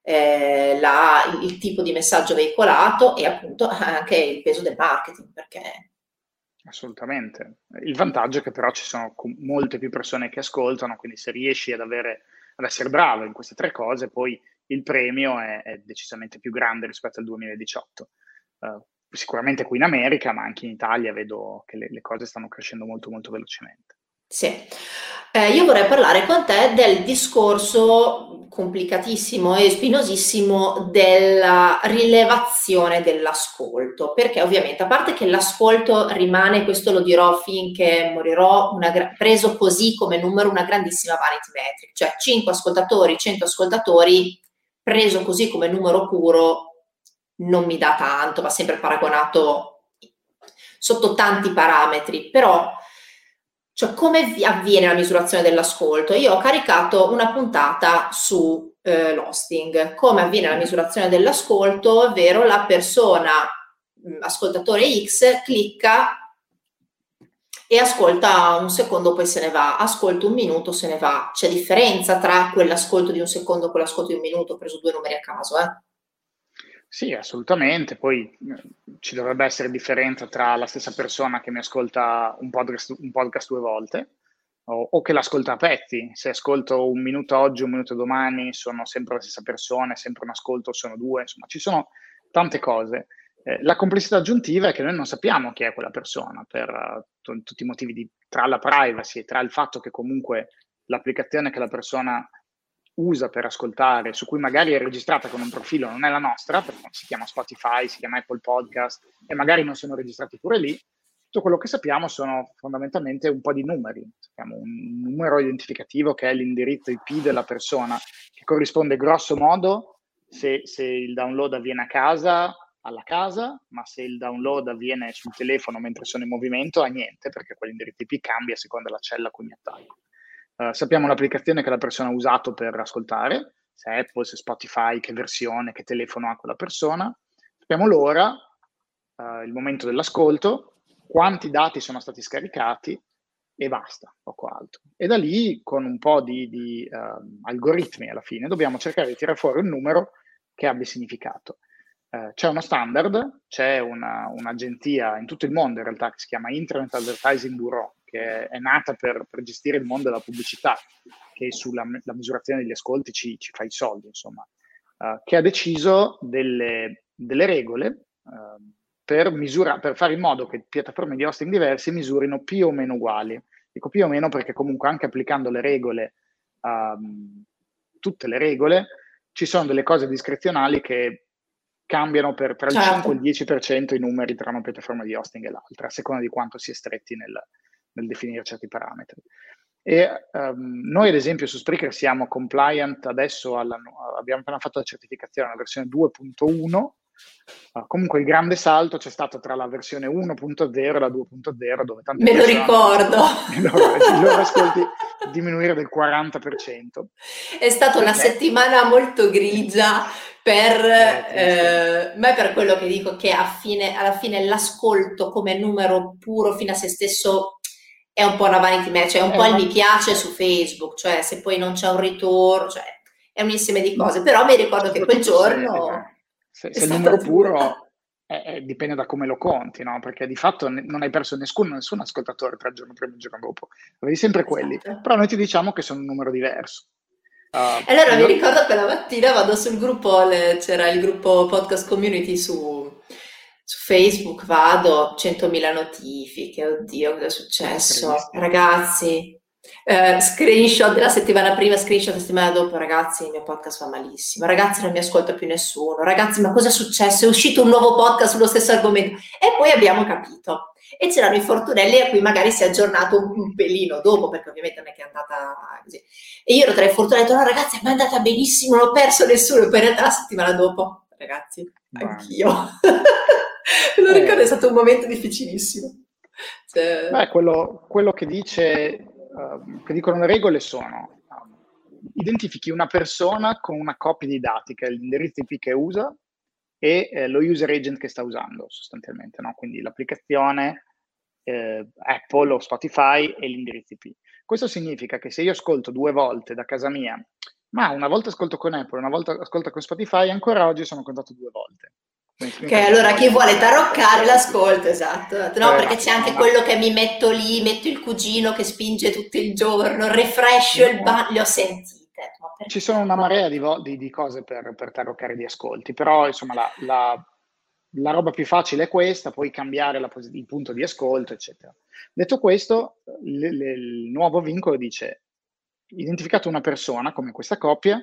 eh, la, il tipo di messaggio veicolato e appunto anche il peso del marketing, perché Assolutamente. Il vantaggio è che però ci sono molte più persone che ascoltano, quindi se riesci ad, avere, ad essere bravo in queste tre cose, poi il premio è, è decisamente più grande rispetto al 2018. Uh, eh, sicuramente qui in America, ma anche in Italia vedo che le, le cose stanno crescendo molto molto velocemente. Sì, eh, io vorrei parlare con te del discorso complicatissimo e spinosissimo della rilevazione dell'ascolto, perché ovviamente a parte che l'ascolto rimane, questo lo dirò finché morirò, una, preso così come numero una grandissima vanity metric, cioè 5 ascoltatori, 100 ascoltatori, preso così come numero puro non mi dà tanto, va sempre paragonato sotto tanti parametri, però cioè, come avviene la misurazione dell'ascolto? Io ho caricato una puntata su eh, l'hosting. Come avviene la misurazione dell'ascolto? Ovvero la persona, mm, ascoltatore X, clicca e ascolta un secondo, poi se ne va, ascolta un minuto, se ne va. C'è differenza tra quell'ascolto di un secondo e quell'ascolto di un minuto, ho preso due numeri a caso, eh? Sì, assolutamente. Poi ci dovrebbe essere differenza tra la stessa persona che mi ascolta un podcast, un podcast due volte o, o, che l'ascolta a pezzi. Se ascolto un minuto oggi, un minuto domani, sono sempre la stessa persona, è sempre un ascolto, sono due, insomma, ci sono tante cose. Eh, la complessità aggiuntiva è che noi non sappiamo chi è quella persona per uh, tutti i motivi di, tra la privacy e tra il fatto che comunque l'applicazione che la persona usa per ascoltare, su cui magari è registrata con un profilo, non è la nostra, perché si chiama Spotify, si chiama Apple Podcast e magari non sono registrati pure lì, tutto quello che sappiamo sono fondamentalmente un po' di numeri. Sappiamo un numero identificativo che è l'indirizzo IP della persona, che corrisponde grosso modo se, se il download avviene a casa, alla casa, ma se il download avviene sul telefono mentre sono in movimento, a niente, perché quell'indirizzo IP cambia a seconda della cella a cui mi attacco. Uh, sappiamo l'applicazione che la persona ha usato per ascoltare, se Apple, se Spotify, che versione, che telefono ha quella persona. Sappiamo l'ora, uh, il momento dell'ascolto, quanti dati sono stati scaricati e basta, poco altro. E da lì, con un po' di, di uh, algoritmi alla fine, dobbiamo cercare di tirare fuori un numero che abbia significato. Uh, c'è uno standard, c'è una, un'agenzia in tutto il mondo in realtà che si chiama Internet Advertising Bureau, che è nata per, per gestire il mondo della pubblicità, che sulla misurazione degli ascolti ci, ci, fa i soldi, insomma, uh, che ha deciso delle, delle regole uh, per, misura, per fare in modo che piattaforme di hosting diverse misurino più o meno uguali. Dico più o meno perché comunque anche applicando le regole, um, tutte le regole, ci sono delle cose discrezionali che cambiano per tra il certo. 5 e il 10% i numeri tra una piattaforma di hosting e l'altra, a seconda di quanto si è stretti nel, nel definire certi parametri. E um, noi ad esempio su Spreaker siamo compliant adesso, alla, abbiamo appena fatto la certificazione, la versione 2.1, uh, comunque il grande salto c'è stato tra la versione 1.0 e la 2.0 dove tante Me lo ricordo! I loro, I loro ascolti diminuire del 40%. È stata una settimana molto grigia per eh, me per quello che dico che fine, alla fine l'ascolto come numero puro fino a se stesso è un po' una vanity match, cioè un po' il mi piace su Facebook, cioè se poi non c'è un ritorno, cioè è un insieme di cose, però mi ricordo che quel giorno... Se, se il numero puro eh, eh, dipende da come lo conti, no? Perché di fatto ne, non hai perso nessuno, nessun ascoltatore tra il giorno prima e il giorno dopo, avevi sempre quelli, esatto. però noi ti diciamo che sono un numero diverso. Uh, allora mi ricordo che la mattina vado sul gruppo, c'era il gruppo podcast community su, su Facebook vado, 100.000 notifiche, oddio, cosa è successo? Ragazzi, Uh, screenshot della settimana prima, screenshot la settimana dopo, ragazzi, il mio podcast fa malissimo, ragazzi non mi ascolta più nessuno, ragazzi ma cosa è successo? È uscito un nuovo podcast sullo stesso argomento e poi abbiamo capito. E c'erano i fortunelli a cui magari si è aggiornato un, un pelino dopo, perché ovviamente non è che è andata così. E io ero tra i fortunelli ho detto, no ragazzi, è andata benissimo, non ho perso nessuno, e poi in realtà la settimana dopo, ragazzi, anch'io. Lo ricordo, è stato un momento difficilissimo. Cioè... Beh, quello, quello che dice Ehm, che dicono le regole sono um, identifichi una persona con una copia di dati, che è l'indirizzo IP che usa e eh, lo user agent che sta usando sostanzialmente, no? quindi l'applicazione eh, Apple o Spotify e l'indirizzo IP. Questo significa che se io ascolto due volte da casa mia, ma una volta ascolto con Apple, una volta ascolto con Spotify, ancora oggi sono contato due volte. Ok, allora chi vuole taroccare l'ascolta, esatto. No, perché c'è anche quello che mi metto lì, metto il cugino che spinge tutto il giorno, refresh il ban, le ho sentite. Ci sono una marea di, vo- di, di cose per, per, taroccare di ascolti, però insomma la, la, la, roba più facile è questa, puoi cambiare la, il punto di ascolto, eccetera. Detto questo, le, le, il nuovo vincolo dice identificato una persona come questa coppia,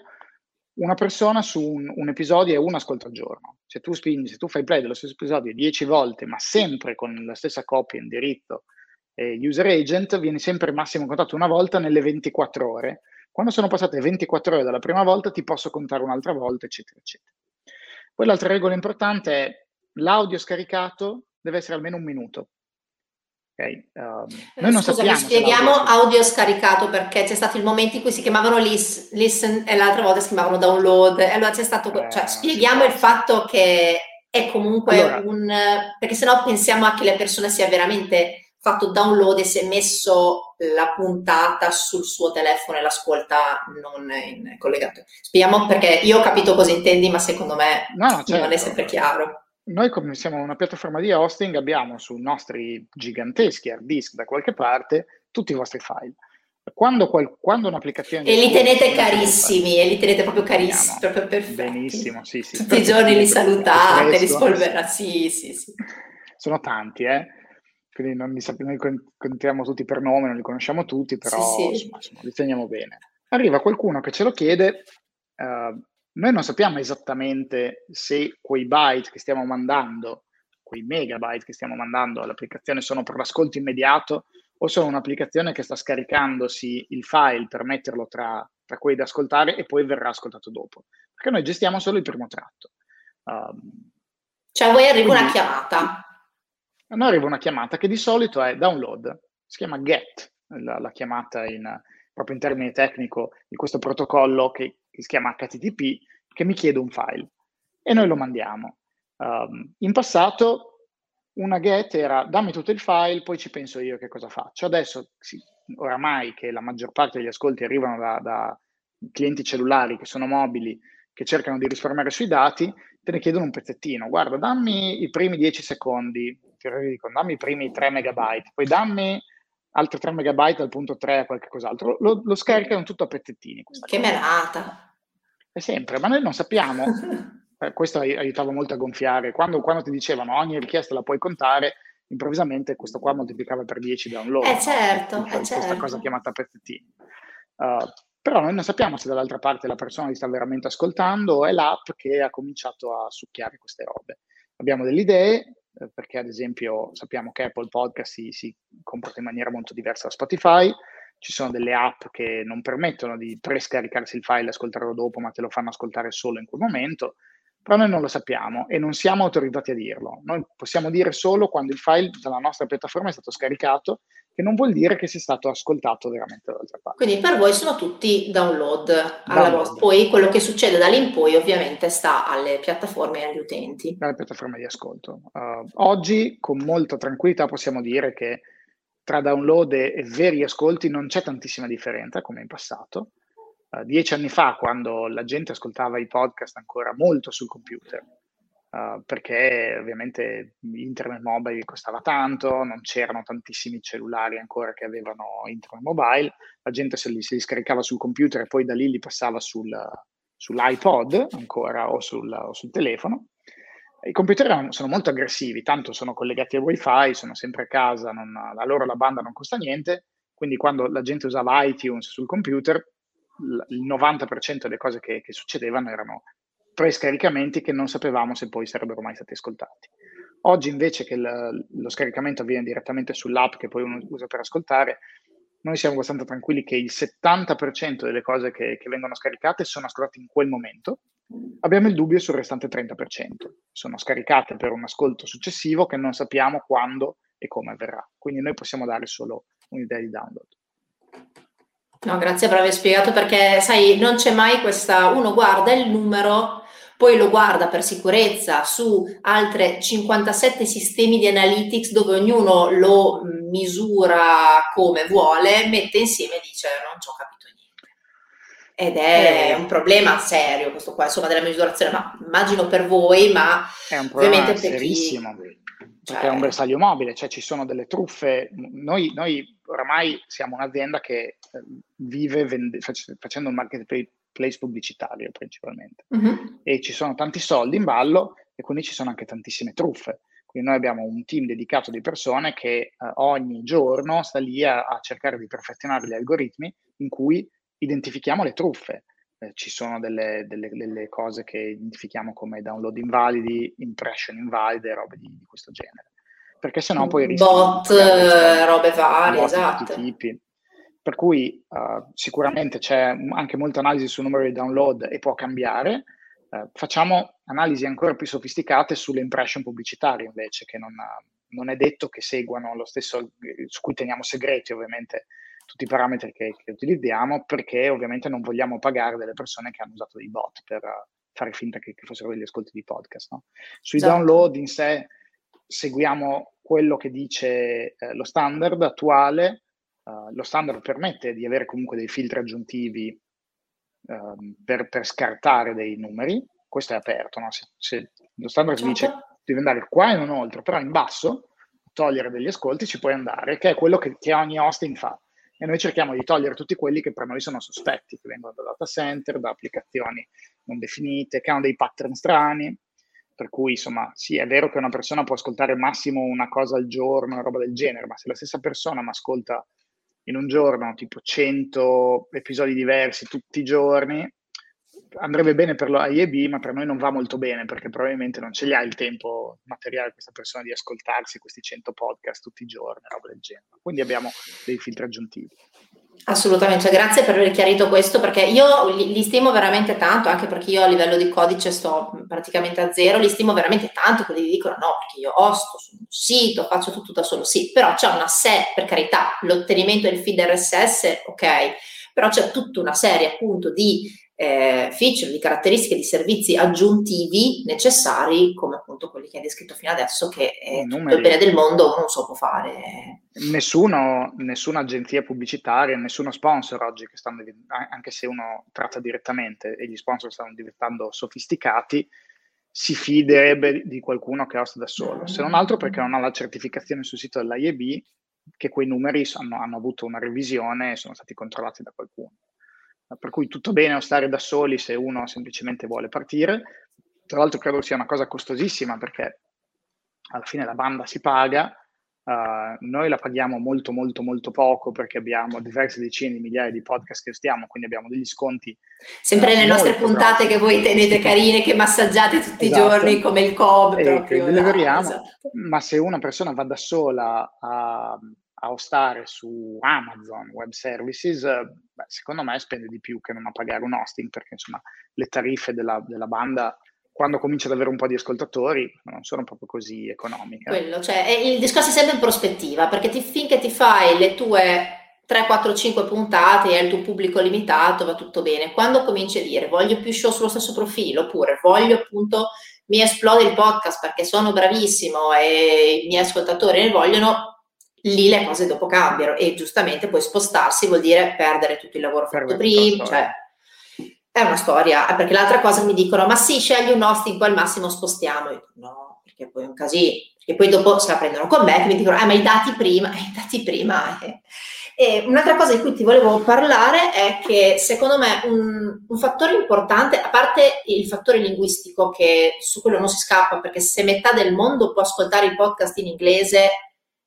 una persona su un, un, episodio e un ascolto al giorno. Se tu spingi, se tu fai play dello stesso episodio dieci volte, ma sempre con la stessa copia, indirizzo e user agent, vieni sempre massimo contatto una volta nelle 24 ore. Quando sono passate 24 ore dalla prima volta, ti posso contare un'altra volta, eccetera, eccetera. Poi l'altra regola importante è l'audio scaricato deve essere almeno un minuto. Okay. Um, noi non Scusa, sappiamo. Spieghiamo audio scaricato perché c'è stato il momento in cui si chiamavano lis, listen e l'altra volta si chiamavano download. E allora c'è stato, eh, cioè, spieghiamo il fatto che è comunque allora, un. perché sennò pensiamo a che la persona sia veramente fatto download e si è messo la puntata sul suo telefono e l'ascolta non in collegato. Spieghiamo perché io ho capito cosa intendi, ma secondo me no, certo. non è certo. sempre chiaro. Noi come siamo una piattaforma di hosting abbiamo sui nostri giganteschi hard disk da qualche parte tutti i vostri file. Quando, qual, quando un'applicazione... E li tenete carissimi, e li tenete proprio carissimi, proprio perfetti. Benissimo, sì, sì. Tutti i giorni li salutate, li spolverate, sì, sì, sì. Sono tanti, eh? Quindi non li sappiamo, noi contiamo tutti per nome, non li conosciamo tutti, però sì, sì. Insomma, insomma, li teniamo bene. Arriva qualcuno che ce lo chiede, uh, noi non sappiamo esattamente se quei byte che stiamo mandando, quei megabyte che stiamo mandando all'applicazione sono per l'ascolto immediato o sono un'applicazione che sta scaricandosi il file per metterlo tra, tra quelli da ascoltare e poi verrà ascoltato dopo. Perché noi gestiamo solo il primo tratto. Um, cioè a voi arriva quindi, una chiamata. A noi arriva una chiamata che di solito è download, si chiama get, la, la chiamata in, proprio in termini tecnico di questo protocollo che che si chiama HTTP, che mi chiede un file e noi lo mandiamo. Um, in passato una get era dammi tutto il file, poi ci penso io che cosa faccio. Adesso, sì, oramai che la maggior parte degli ascolti arrivano da, da clienti cellulari che sono mobili, che cercano di risparmiare sui dati, te ne chiedono un pezzettino. Guarda, dammi i primi 10 secondi, dammi i primi 3 megabyte, poi dammi altri 3 megabyte dal punto 3 a qualche cos'altro. Lo, lo scaricano tutto a pezzettini. Che menata! È sempre, ma noi non sappiamo. eh, questo aiutava molto a gonfiare. Quando, quando, ti dicevano ogni richiesta la puoi contare, improvvisamente questo qua moltiplicava per 10 download. Eh certo, no? eh questa certo. cosa chiamata pezzettini. Uh, però noi non sappiamo se dall'altra parte la persona li sta veramente ascoltando o è l'app che ha cominciato a succhiare queste robe. Abbiamo delle idee, eh, perché ad esempio sappiamo che Apple Podcast si, si, comporta in maniera molto diversa da Spotify, ci sono delle app che non permettono di prescaricarsi il file e ascoltarlo dopo, ma te lo fanno ascoltare solo in quel momento, però noi non lo sappiamo e non siamo autorizzati a dirlo. Noi possiamo dire solo quando il file dalla nostra piattaforma è stato scaricato che non vuol dire che sia stato ascoltato veramente dall'altra parte. Quindi per voi sono tutti download. download. Poi quello che succede da lì in poi ovviamente sta alle piattaforme e agli utenti. Alle piattaforme di ascolto. Uh, oggi con molta tranquillità possiamo dire che tra download e, e veri ascolti non c'è tantissima differenza come in passato. Uh, dieci anni fa, quando la gente ascoltava i podcast ancora molto sul computer, Uh, perché ovviamente internet mobile costava tanto, non c'erano tantissimi cellulari ancora che avevano internet mobile, la gente se li, se li scaricava sul computer e poi da lì li passava sul, sull'iPod ancora o sul, o sul telefono. I computer sono molto aggressivi, tanto sono collegati al wifi, sono sempre a casa, non, a loro la banda non costa niente, Quindi quando la gente usava iTunes sul computer, il 90% delle cose che, che succedevano erano prescaricamenti che non sapevamo se poi sarebbero mai stati ascoltati. Oggi invece che il, lo scaricamento avviene direttamente sull'app che poi uno usa per ascoltare, noi siamo abbastanza tranquilli che il 70% delle cose che, che, vengono scaricate sono ascoltate in quel momento. Abbiamo il dubbio sul restante 30%. Sono scaricate per un ascolto successivo che non sappiamo quando e come avverrà. Quindi noi possiamo dare solo un'idea di download. No, grazie per aver spiegato perché, sai, non c'è mai questa, uno guarda il numero poi lo guarda per sicurezza su altre 57 sistemi di analytics dove ognuno lo misura come vuole, mette insieme e dice non ci ho capito niente. Ed è eh, un problema serio questo qua, insomma, della misurazione, ma immagino per voi, ma è un problema serissimo. Chi... Perché cioè... è un bersaglio mobile, cioè ci sono delle truffe. Noi, noi oramai siamo un'azienda che eh, vive vende, facendo un marketplace place pubblicitario principalmente. Uh-huh. E ci sono tanti soldi in ballo e quindi ci sono anche tantissime truffe. Quindi noi abbiamo un team dedicato di persone che eh, ogni giorno sta lì a, a, cercare di perfezionare gli algoritmi in cui identifichiamo le truffe. Eh, ci sono delle, delle, delle, cose che identifichiamo come download invalidi, impression invalide, robe di, di questo genere. Perché sennò poi rischi... Bot, robe varie, esatto. Tipi. Per cui uh, sicuramente c'è anche molta analisi sul numero di download e può cambiare. Uh, facciamo analisi ancora più sofisticate sulle impression pubblicitarie invece, che non, non, è detto che seguano lo stesso, su cui teniamo segreti ovviamente tutti i parametri che, che utilizziamo, perché ovviamente non vogliamo pagare delle persone che hanno usato dei bot per uh, fare finta che, che, fossero degli ascolti di podcast. No? Sui esatto. download in sé seguiamo quello che dice eh, lo standard attuale, uh, lo standard permette di avere comunque dei filtri aggiuntivi uh, per, per, scartare dei numeri, questo è aperto, no? se, se, lo standard certo. dice devi andare qua e non oltre, però in basso, togliere degli ascolti ci puoi andare, che è quello che, che ogni hosting fa. E noi cerchiamo di togliere tutti quelli che per noi sono sospetti, che vengono da data center, da applicazioni non definite, che hanno dei pattern strani. Per cui, insomma, sì, è vero che una persona può ascoltare massimo una cosa al giorno, una roba del genere, ma se la stessa persona mi ascolta in un giorno tipo 100 episodi diversi tutti i giorni, andrebbe bene per l'AIEB, ma per noi non va molto bene perché probabilmente non ce li ha il tempo materiale questa persona di ascoltarsi questi 100 podcast tutti i giorni, roba del genere. Quindi abbiamo dei filtri aggiuntivi. Assolutamente, grazie per aver chiarito questo perché io li, li, stimo veramente tanto, anche perché io a livello di codice sto praticamente a zero, li stimo veramente tanto, quelli dicono no, perché io hosto su un sito, faccio tutto da solo, sì, però c'è una serie, per carità, l'ottenimento del feed RSS, ok, però c'è tutta una serie appunto di eh, feature, di caratteristiche, di servizi aggiuntivi necessari, come appunto quelli che hai descritto fino adesso, che eh, tutto il bene del mondo non so può fare. Nessuno, nessuna agenzia pubblicitaria, nessuno sponsor oggi che stanno anche se uno tratta direttamente e gli sponsor stanno diventando sofisticati, si fiderebbe di qualcuno che hosta da solo, se non altro perché non ha la certificazione sul sito dell'IEB che quei numeri hanno, hanno avuto una revisione e sono stati controllati da qualcuno per cui tutto bene o stare da soli se uno semplicemente vuole partire. Tra l'altro credo sia una cosa costosissima perché alla fine la banda si paga, uh, noi la paghiamo molto molto molto poco perché abbiamo diverse decine di migliaia di podcast che stiamo, quindi abbiamo degli sconti. Sempre uh, le nostre puntate grossi. che voi tenete carine, che massaggiate tutti esatto. i giorni come il COB. E proprio, che deliveriamo, esatto. ma se una persona va da sola a a hostare su Amazon Web Services, beh, secondo me spende di più che non a pagare un hosting, perché insomma le tariffe della, della banda quando comincia ad avere un po' di ascoltatori non sono proprio così economiche. Quello, cioè, il discorso è sempre in prospettiva, perché ti, finché ti fai le tue 3, 4, 5 puntate e hai il tuo pubblico limitato, va tutto bene. Quando cominci a dire voglio più show sullo stesso profilo, oppure voglio appunto mi esplode il podcast perché sono bravissimo e i miei ascoltatori ne vogliono, lì le cose dopo cambiano e giustamente poi spostarsi vuol dire perdere tutto il lavoro fatto prima, cioè è una storia, eh, perché l'altra cosa mi dicono ma sì, scegli un hosting, poi al massimo spostiamo, io dico no, perché poi è un casino, perché poi dopo se la prendono con me che mi dicono eh ma i dati prima, i dati prima eh. E un'altra cosa di cui ti volevo parlare è che secondo me un, un, fattore importante, a parte il fattore linguistico, che su quello non si scappa, perché se metà del mondo può ascoltare i podcast in inglese,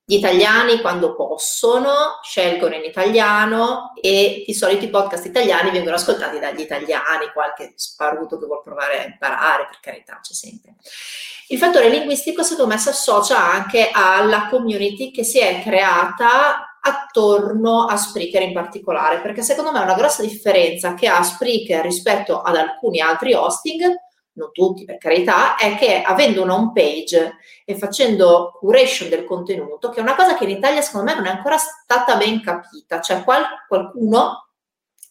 Gli italiani quando possono scelgono in italiano e di solito i podcast italiani vengono ascoltati dagli italiani, qualche sparuto che vuol provare a imparare, per carità, c'è sempre. Il fattore linguistico secondo me si associa anche alla community che si è creata attorno a Spreaker in particolare, perché secondo me una grossa differenza che ha Spreaker rispetto ad alcuni altri hosting non tutti per carità, è che avendo una home page e facendo curation del contenuto, che è una cosa che in Italia secondo me non è ancora stata ben capita, cioè qual- qualcuno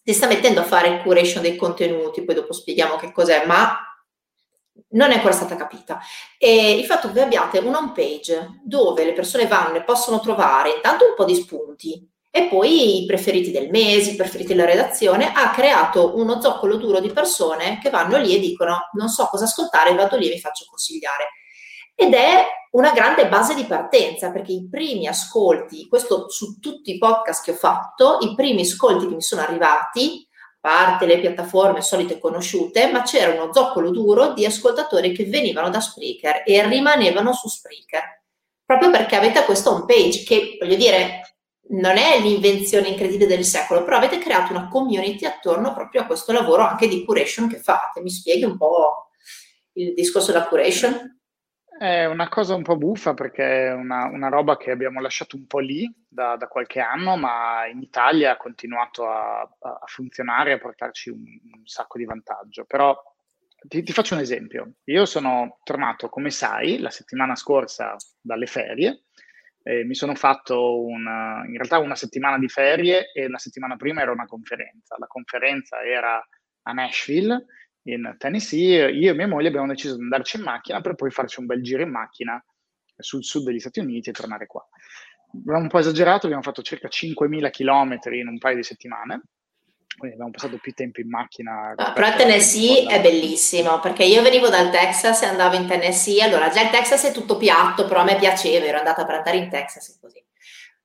si sta mettendo a fare curation dei contenuti, poi dopo spieghiamo che cos'è, ma non è ancora stata capita. E il fatto che abbiate una home page dove le persone vanno e possono trovare intanto un po' di spunti, e poi i preferiti del mese, i preferiti della redazione, ha creato uno zoccolo duro di persone che vanno lì e dicono non so cosa ascoltare, vado lì e mi faccio consigliare. Ed è una grande base di partenza perché i primi ascolti, questo su tutti i podcast che ho fatto, i primi ascolti che mi sono arrivati, a parte le piattaforme solite conosciute, ma c'era uno zoccolo duro di ascoltatori che venivano da Spreaker e rimanevano su Spreaker. Proprio perché avete questa home page che, voglio dire, non è l'invenzione incredibile del secolo, però avete creato una community attorno proprio a questo lavoro anche di curation che fate. Mi spieghi un po' il discorso della curation? È una cosa un po' buffa perché è una, una roba che abbiamo lasciato un po' lì da, da, qualche anno, ma in Italia ha continuato a, a funzionare e a portarci un, un, sacco di vantaggio. Però ti, ti faccio un esempio. Io sono tornato, come sai, la settimana scorsa dalle ferie eh, mi sono fatto una, in realtà una settimana di ferie e la settimana prima era una conferenza. La conferenza era a Nashville, in Tennessee. Io e mia moglie abbiamo deciso di andarci in macchina per poi farci un bel giro in macchina sul sud degli Stati Uniti e tornare qua. Abbiamo un po' esagerato, abbiamo fatto circa 5.000 km in un paio di settimane quindi abbiamo passato più tempo in macchina. No, però Tennessee è bellissimo perché io venivo dal Texas e andavo in Tennessee, allora già il Texas è tutto piatto, però a me piaceva, ero andata per andare in Texas così.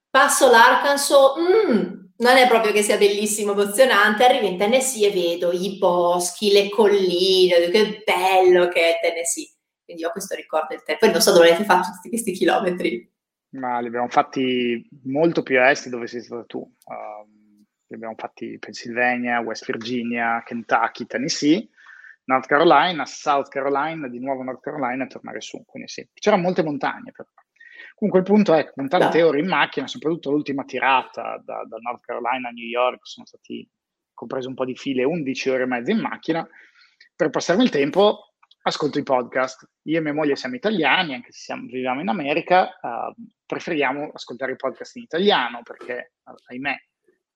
Passo l'Arkansas, mm, non è proprio che sia bellissimo, emozionante, arrivo in Tennessee e vedo i boschi, le colline, che bello che è Tennessee. Quindi ho questo ricordo del tempo. Poi non so dove avete fatto tutti questi chilometri. Ma li abbiamo fatti molto più a est dove sei stata tu. Um, li abbiamo fatti Pennsylvania, West Virginia, Kentucky, Tennessee, North Carolina, South Carolina, di nuovo North Carolina e tornare su. Quindi sì, c'erano molte montagne però. Comunque il punto è che con tante ore in macchina, soprattutto l'ultima tirata da, da North Carolina a New York, sono stati compreso un po' di file, 11 ore e mezza in macchina. Per passarmi il tempo ascolto i podcast. Io e mia moglie siamo italiani, anche se siamo, viviamo in America, uh, preferiamo ascoltare i podcast in italiano perché, ahimè,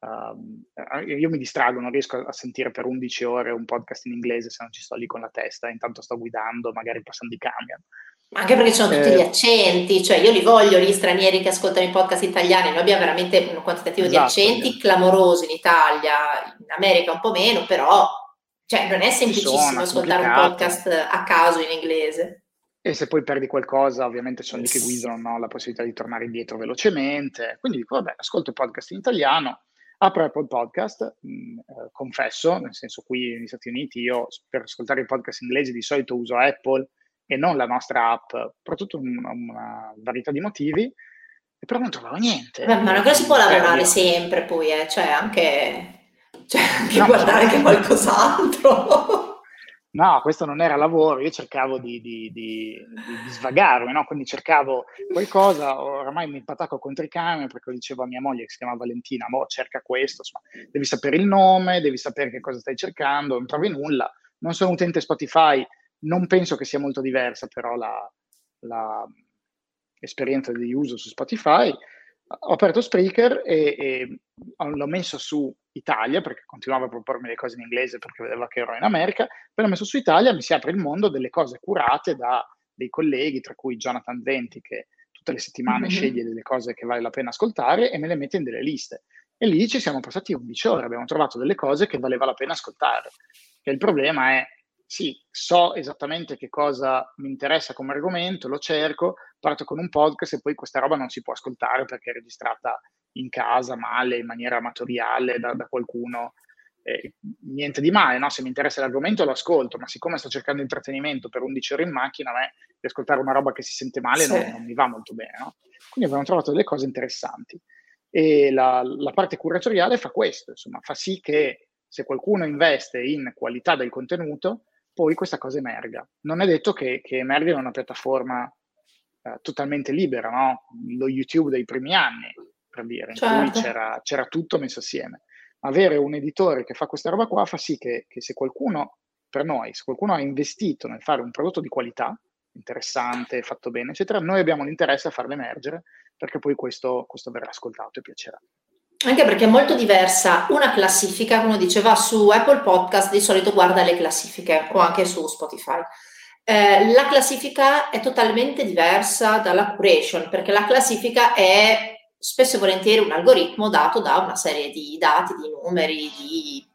Uh, io mi distrago, non riesco a sentire per 11 ore un podcast in inglese se non ci sto lì con la testa, intanto sto guidando, magari passando i camion. Anche perché ci sono tutti eh, gli accenti, cioè io li voglio gli stranieri che ascoltano i podcast italiani, noi abbiamo veramente un quantitativo esatto, di accenti sì. clamoroso in Italia, in America un po' meno, però cioè, non è semplicissimo sono, ascoltare un podcast a caso in inglese. E se poi perdi qualcosa, ovviamente sono lì che guidano no? la possibilità di tornare indietro velocemente. Quindi dico, vabbè, ascolto il podcast in italiano Apro Apple Podcast, mh, mm, eh, confesso, nel senso qui negli Stati Uniti io per ascoltare i podcast inglesi di solito uso Apple e non la nostra app, per tutta una, una varietà di motivi, e però non trovavo niente. Beh, ma non che si può lavorare eh, sempre poi, eh, cioè anche, cioè anche no, guardare anche qualcos'altro. No, questo non era lavoro, io cercavo di, di, di, di svagarmi, no? quindi cercavo qualcosa, oramai mi patacco contro i camion perché lo dicevo a mia moglie che si chiama Valentina, boh, cerca questo, insomma, devi sapere il nome, devi sapere che cosa stai cercando, non trovi nulla, non sono utente Spotify, non penso che sia molto diversa però la, la esperienza di uso su Spotify, ho aperto Spreaker e, e, l'ho messo su Italia perché continuava a propormi le cose in inglese perché vedeva che ero in America, poi l'ho messo su Italia mi si apre il mondo delle cose curate da dei colleghi, tra cui Jonathan Venti che tutte le settimane mm-hmm. sceglie delle cose che vale la pena ascoltare e me le mette in delle liste. E lì ci siamo passati 11 ore, abbiamo trovato delle cose che valeva la pena ascoltare. E il problema è sì, so esattamente che cosa mi interessa come argomento, lo cerco, parto con un podcast e poi questa roba non si può ascoltare perché è registrata in casa, male, in maniera amatoriale da, da qualcuno. Eh, niente di male, no? se mi interessa l'argomento lo ascolto, ma siccome sto cercando intrattenimento per 11 ore in macchina, a me di ascoltare una roba che si sente male sì. non, non, mi va molto bene. No? Quindi abbiamo trovato delle cose interessanti. E la, la parte curatoriale fa questo, insomma, fa sì che se qualcuno investe in qualità del contenuto, poi questa cosa emerga. Non è detto che, che emerga in una piattaforma eh, totalmente libera, no? Lo YouTube dei primi anni, per dire, in certo. cui c'era, c'era, tutto messo assieme. Avere un editore che fa questa roba qua fa sì che, che se qualcuno, per noi, se qualcuno ha investito nel fare un prodotto di qualità, interessante, fatto bene, eccetera, noi abbiamo l'interesse a farlo emergere perché poi questo, questo verrà ascoltato e piacerà. Anche perché è molto diversa una classifica, come diceva su Apple Podcast, di solito guarda le classifiche o anche su Spotify. Eh, la classifica è totalmente diversa dalla curation, perché la classifica è spesso e volentieri un algoritmo dato da una serie di dati, di numeri, di...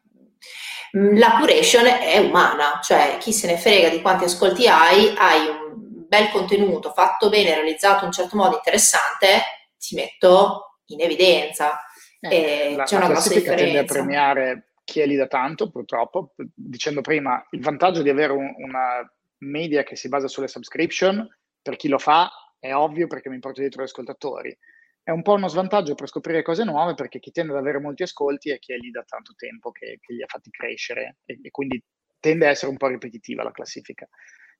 Mm, la curation è umana, cioè chi se ne frega di quanti ascolti hai, hai un bel contenuto fatto bene, realizzato in un certo modo interessante, ti metto in evidenza. Eh, la, c'è una la classifica tende a premiare chi è lì da tanto, purtroppo, dicendo prima, il vantaggio di avere un, una media che si basa sulle subscription, per chi lo fa, è ovvio perché mi porto dietro gli ascoltatori. È un po' uno svantaggio per scoprire cose nuove perché chi tende ad avere molti ascolti è chi è lì da tanto tempo che, che li ha fatti crescere e, e, quindi tende a essere un po' ripetitiva la classifica.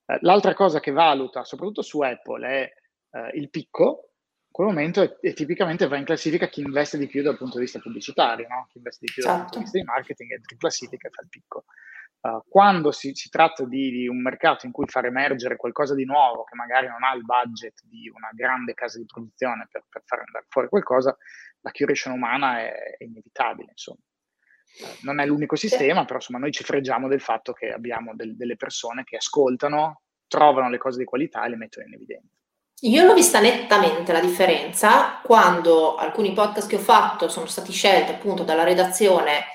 Eh, l'altra cosa che valuta, soprattutto su Apple, è eh, il picco, quel momento e, e, tipicamente va in classifica chi investe di più dal punto di vista pubblicitario, no? chi investe di più certo. dal punto di vista di marketing entra in classifica e fa il picco. Uh, quando si, si tratta di, di, un mercato in cui far emergere qualcosa di nuovo che magari non ha il budget di una grande casa di produzione per, per far andare fuori qualcosa, la curation umana è, è inevitabile, insomma. Uh, non è l'unico sistema, però insomma noi ci freggiamo del fatto che abbiamo del, delle persone che ascoltano, trovano le cose di qualità e le mettono in evidenza. Io l'ho vista nettamente la differenza quando alcuni podcast che ho fatto sono stati scelti appunto dalla redazione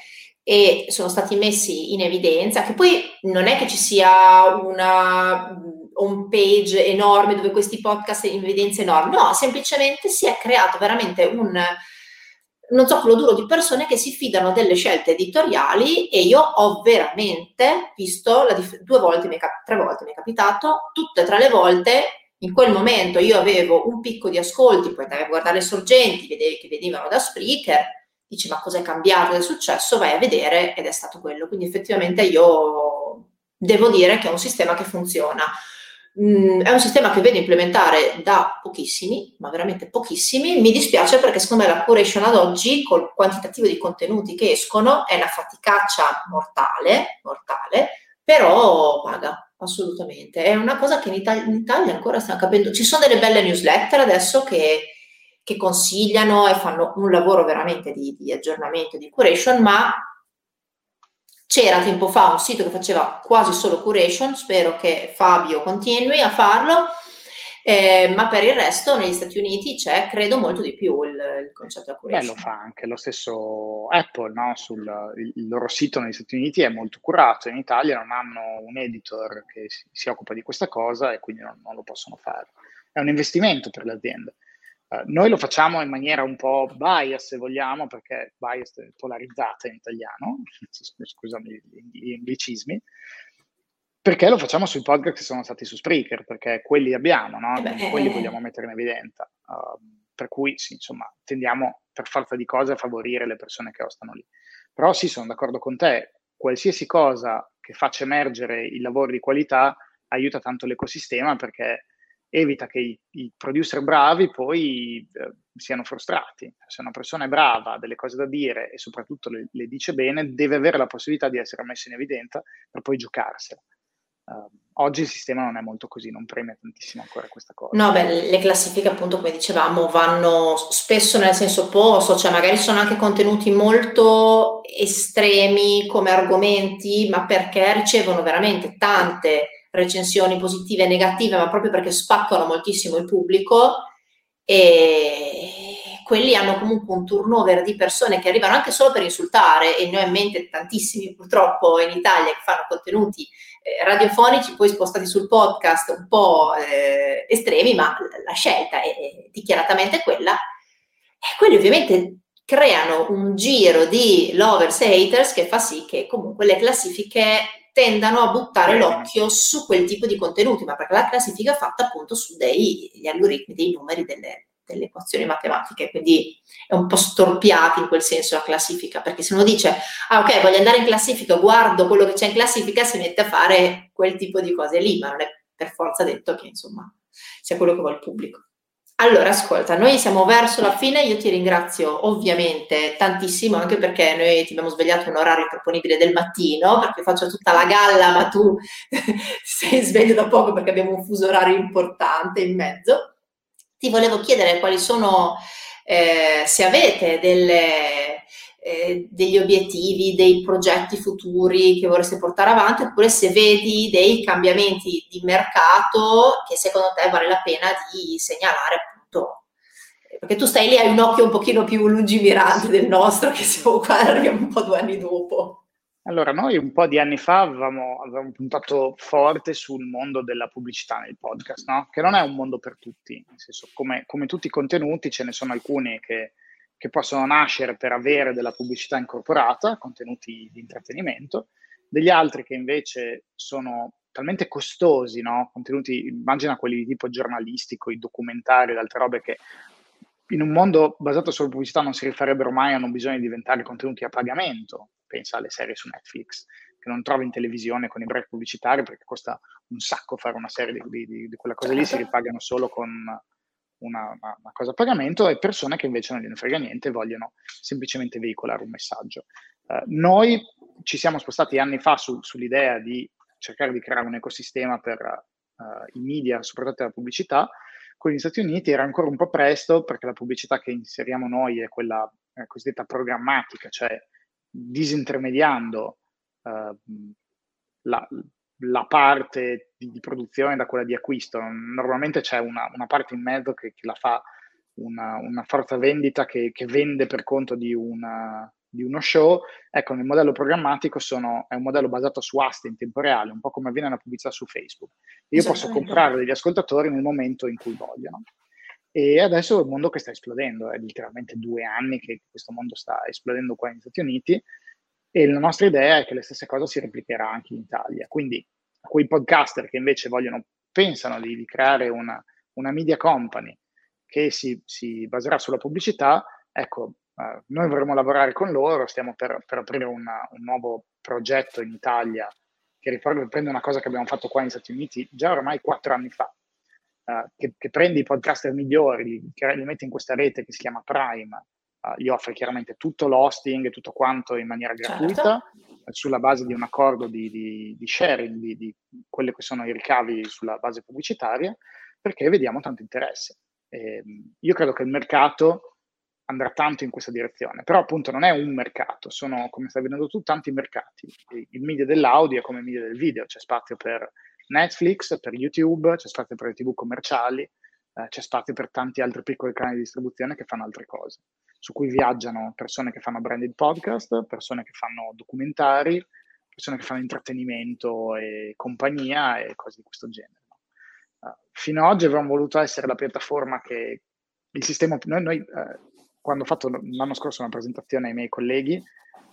e sono stati messi in evidenza, che poi non è che ci sia una home page enorme dove questi podcast in evidenza enorme, no, semplicemente si è creato veramente un non zoccolo duro di persone che si fidano delle scelte editoriali e io ho veramente visto dif- due volte, tre volte mi è capitato, tutte e tre le volte in quel momento io avevo un picco di ascolti, poi andavi a guardare le sorgenti, vedevi che venivano da Spreaker, dici ma cosa è cambiato, è successo, vai a vedere ed è stato quello. Quindi effettivamente io devo dire che è un sistema che funziona. Mm, è un sistema che vedo implementare da pochissimi, ma veramente pochissimi. Mi dispiace perché secondo me la curation ad oggi, col quantitativo di contenuti che escono, è una faticaccia mortale, mortale però paga assolutamente. È una cosa che in Italia, in Italia ancora stiamo capendo. Ci sono delle belle newsletter adesso che, che consigliano e fanno un lavoro veramente di, di aggiornamento, di curation, ma c'era tempo fa un sito che faceva quasi solo curation, spero che Fabio continui a farlo eh, ma per il resto negli Stati Uniti c'è, credo, molto di più il, il concetto di curation. Beh, lo fa anche lo stesso Apple, no? Sul, il, il, loro sito negli Stati Uniti è molto curato, in Italia non hanno un editor che si, si occupa di questa cosa e quindi non, non, lo possono fare. È un investimento per le aziende. Uh, noi lo facciamo in maniera un po' bias, se vogliamo, perché bias è polarizzata in italiano, scusami gli anglicismi, perché lo facciamo sui podcast che sono stati su Spreaker, perché quelli abbiamo, no? Eh quelli vogliamo mettere in evidenza. Uh, per cui, sì, insomma, tendiamo per forza di cose a favorire le persone che ostano lì. Però sì, sono d'accordo con te, qualsiasi cosa che faccia emergere i lavori di qualità aiuta tanto l'ecosistema perché evita che i, i producer bravi poi eh, siano frustrati. Se una persona è brava, ha delle cose da dire e soprattutto le, le dice bene, deve avere la possibilità di essere messa in evidenza per poi giocarsela. Uh, oggi il sistema non è molto così, non premia tantissimo ancora questa cosa. No, beh, le classifiche appunto come dicevamo vanno spesso nel senso opposto, cioè magari sono anche contenuti molto estremi come argomenti, ma perché ricevono veramente tante recensioni positive e negative, ma proprio perché spaccano moltissimo il pubblico e quelli hanno comunque un turnover di persone che arrivano anche solo per insultare e ne ho in mente tantissimi purtroppo in Italia che fanno contenuti radiofonici poi spostati sul podcast un po' eh, estremi, ma la scelta è, è dichiaratamente quella. E quelli ovviamente creano un giro di lovers e haters che fa sì che comunque le classifiche tendano a buttare l'occhio su quel tipo di contenuti, ma perché la classifica è fatta appunto su degli algoritmi, dei numeri, delle, delle equazioni matematiche, quindi è un po' storpiata in quel senso la classifica, perché se uno dice, ah ok, voglio andare in classifica, guardo quello che c'è in classifica, si mette a fare quel tipo di cose lì, ma non è per forza detto che insomma sia quello che vuole il pubblico. Allora, ascolta, noi siamo verso la fine, io ti ringrazio ovviamente tantissimo, anche perché noi ti abbiamo svegliato un orario proponibile del mattino, perché faccio tutta la galla, ma tu sei sveglio da poco perché abbiamo un fuso orario importante in mezzo. Ti volevo chiedere quali sono, eh, se avete delle, eh, degli obiettivi, dei progetti futuri che vorreste portare avanti, oppure se vedi dei cambiamenti di mercato che secondo te vale la pena di segnalare appunto. Perché tu stai lì, hai un occhio un pochino più lungimirante del nostro, che siamo qua, arriviamo un po' due anni dopo. Allora, noi un po' di anni fa avevamo, avevamo, puntato forte sul mondo della pubblicità nel podcast, no? che non è un mondo per tutti, nel senso come, come tutti i contenuti ce ne sono alcuni che che possono nascere per avere della pubblicità incorporata, contenuti di intrattenimento, degli altri che invece sono talmente costosi, no? contenuti, immagina quelli di tipo giornalistico, i documentari ed altre robe che in un mondo basato sulla pubblicità non si rifarebbero mai, hanno bisogno di diventare contenuti a pagamento, pensa alle serie su Netflix, che non trovi in televisione con i break pubblicitari perché costa un sacco fare una serie di, di, di quella cosa lì, si ripagano solo con una, una, una, cosa a pagamento e persone che invece non gliene frega niente e vogliono semplicemente veicolare un messaggio. Uh, noi ci siamo spostati anni fa su, sull'idea di cercare di creare un ecosistema per uh, i media, soprattutto la pubblicità. Con gli Stati Uniti era ancora un po' presto perché la pubblicità che inseriamo noi è quella eh, cosiddetta programmatica, cioè disintermediando uh, la, la parte di, di, produzione da quella di acquisto. Normalmente c'è una, una parte in mezzo che, che la fa una, una, forza vendita che, che vende per conto di, una, di, uno show. Ecco, nel modello programmatico sono, è un modello basato su aste in tempo reale, un po' come avviene la pubblicità su Facebook. Io posso comprare degli ascoltatori nel momento in cui vogliono. E adesso è un mondo che sta esplodendo, è letteralmente due anni che questo mondo sta esplodendo qua negli Stati Uniti e la nostra idea è che la stessa cosa si replicherà anche in Italia. Quindi a quei podcaster che invece vogliono, pensano di, di creare una, una, media company che si, si, baserà sulla pubblicità, ecco, noi vorremmo lavorare con loro, stiamo per, per aprire una, un nuovo progetto in Italia che riprende una cosa che abbiamo fatto qua negli Stati Uniti già ormai quattro anni fa, eh, che, che, prende i podcaster migliori, li, li mette in questa rete che si chiama Prime, uh, gli offre chiaramente tutto l'hosting e tutto quanto in maniera certo. gratuita certo. sulla base di un accordo di, di, di sharing di, di quelli che sono i ricavi sulla base pubblicitaria perché vediamo tanto interesse. E, ehm, io credo che il mercato andrà tanto in questa direzione, però appunto non è un mercato, sono come stai vedendo tu tanti mercati. Il media dell'audio è come il media del video, c'è spazio per Netflix, per YouTube, c'è spazio per le tv commerciali, eh, c'è spazio per tanti altri piccoli canali di distribuzione che fanno altre cose su cui viaggiano persone che fanno branded podcast, persone che fanno documentari, persone che fanno intrattenimento e compagnia e cose di questo genere. Uh, fino ad oggi avevamo voluto essere la piattaforma che il sistema... Noi, noi uh, quando ho fatto l'anno scorso una presentazione ai miei colleghi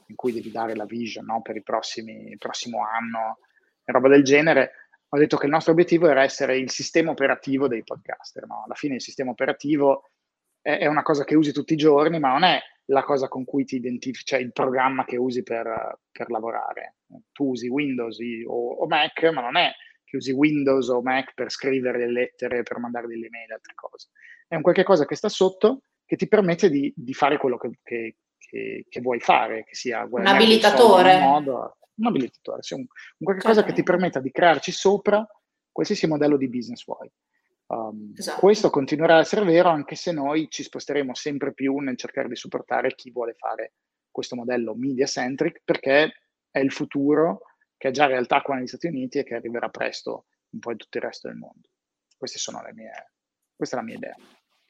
in cui devi dare la vision no, per prossimi, il prossimo anno e roba del genere, ho detto che il nostro obiettivo era essere il sistema operativo dei podcaster. No? Alla fine il sistema operativo è, è, una cosa che usi tutti i giorni, ma non è la cosa con cui ti identifichi, cioè il programma che usi per, per lavorare. Tu usi Windows o, o, Mac, ma non è che usi Windows o Mac per scrivere delle lettere, per mandare delle email e altre cose. È un qualche cosa che sta sotto che ti permette di, di fare quello che, che, che, che, vuoi fare, che sia un abilitatore. Modo, un abilitatore, cioè un, un qualche certo. che ti permetta di crearci sopra qualsiasi modello di business vuoi. Um, esatto. Questo continuerà a essere vero anche se noi ci sposteremo sempre più nel cercare di supportare chi vuole fare questo modello media centric perché è il futuro che è già realtà qua negli Stati Uniti e che arriverà presto un po' in tutto il resto del mondo. Queste sono le mie, questa è la mia idea.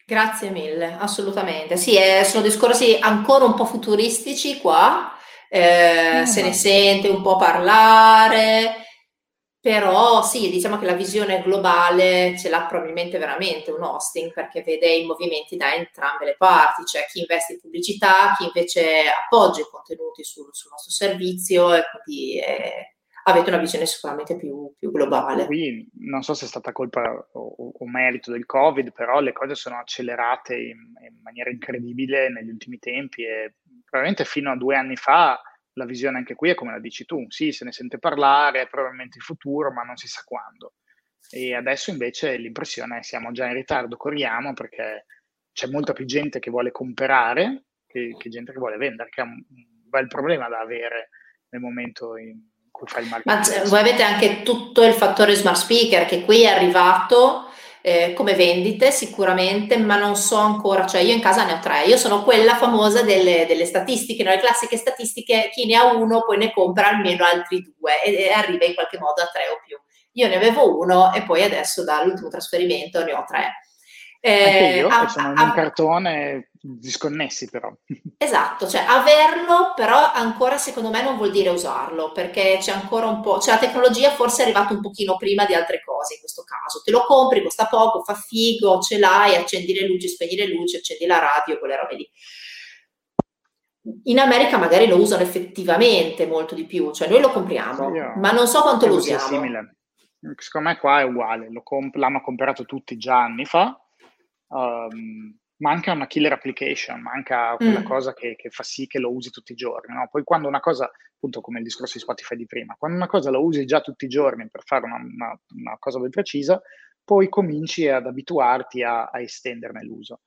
Grazie mille, assolutamente. Sì, eh, sono discorsi ancora un po' futuristici qua, eh, mm. se ne sente un po' parlare, però sì, diciamo che la visione globale ce l'ha probabilmente veramente un hosting perché vede i movimenti da entrambe le parti, cioè chi investe in pubblicità, chi invece appoggia i contenuti sul, sul nostro servizio e quindi è avete una visione sicuramente più, più globale. Qui non so se è stata colpa o, o, merito del Covid, però le cose sono accelerate in, in maniera incredibile negli ultimi tempi e probabilmente fino a due anni fa la visione anche qui è come la dici tu, sì, se ne sente parlare, probabilmente in futuro, ma non si sa quando. E adesso invece l'impressione è siamo già in ritardo, corriamo perché c'è molta più gente che vuole comprare che, che gente che vuole vendere, che è un bel problema da avere nel momento in cui fai il marketing. Ma voi avete anche tutto il fattore smart speaker che qui è arrivato eh, come vendite sicuramente, ma non so ancora, cioè io in casa ne ho tre, io sono quella famosa delle, delle statistiche, no? le classiche statistiche, chi ne ha uno poi ne compra almeno altri due e, e arriva in qualche modo a tre o più. Io ne avevo uno e poi adesso dall'ultimo trasferimento ne ho tre. Eh, io, a, sono in un cartone disconnessi però. Esatto, cioè averlo però ancora secondo me non vuol dire usarlo, perché c'è ancora un po', cioè la tecnologia forse è arrivata un pochino prima di altre cose in questo caso. Te lo compri, costa poco, fa figo, ce l'hai, accendi le luci, spegni le luci, accendi la radio, quelle robe lì. In America magari lo usano effettivamente molto di più, cioè noi lo compriamo, sì, ma non so quanto lo usiamo. Simile. Secondo me qua è uguale, comp- l'hanno comprato tutti già anni fa um, manca una killer application, manca quella mm. cosa che, che, fa sì che lo usi tutti i giorni. No? Poi quando una cosa, appunto come il discorso di Spotify di prima, quando una cosa la usi già tutti i giorni per fare una, una, una cosa ben precisa, poi cominci ad abituarti a, a, estenderne l'uso.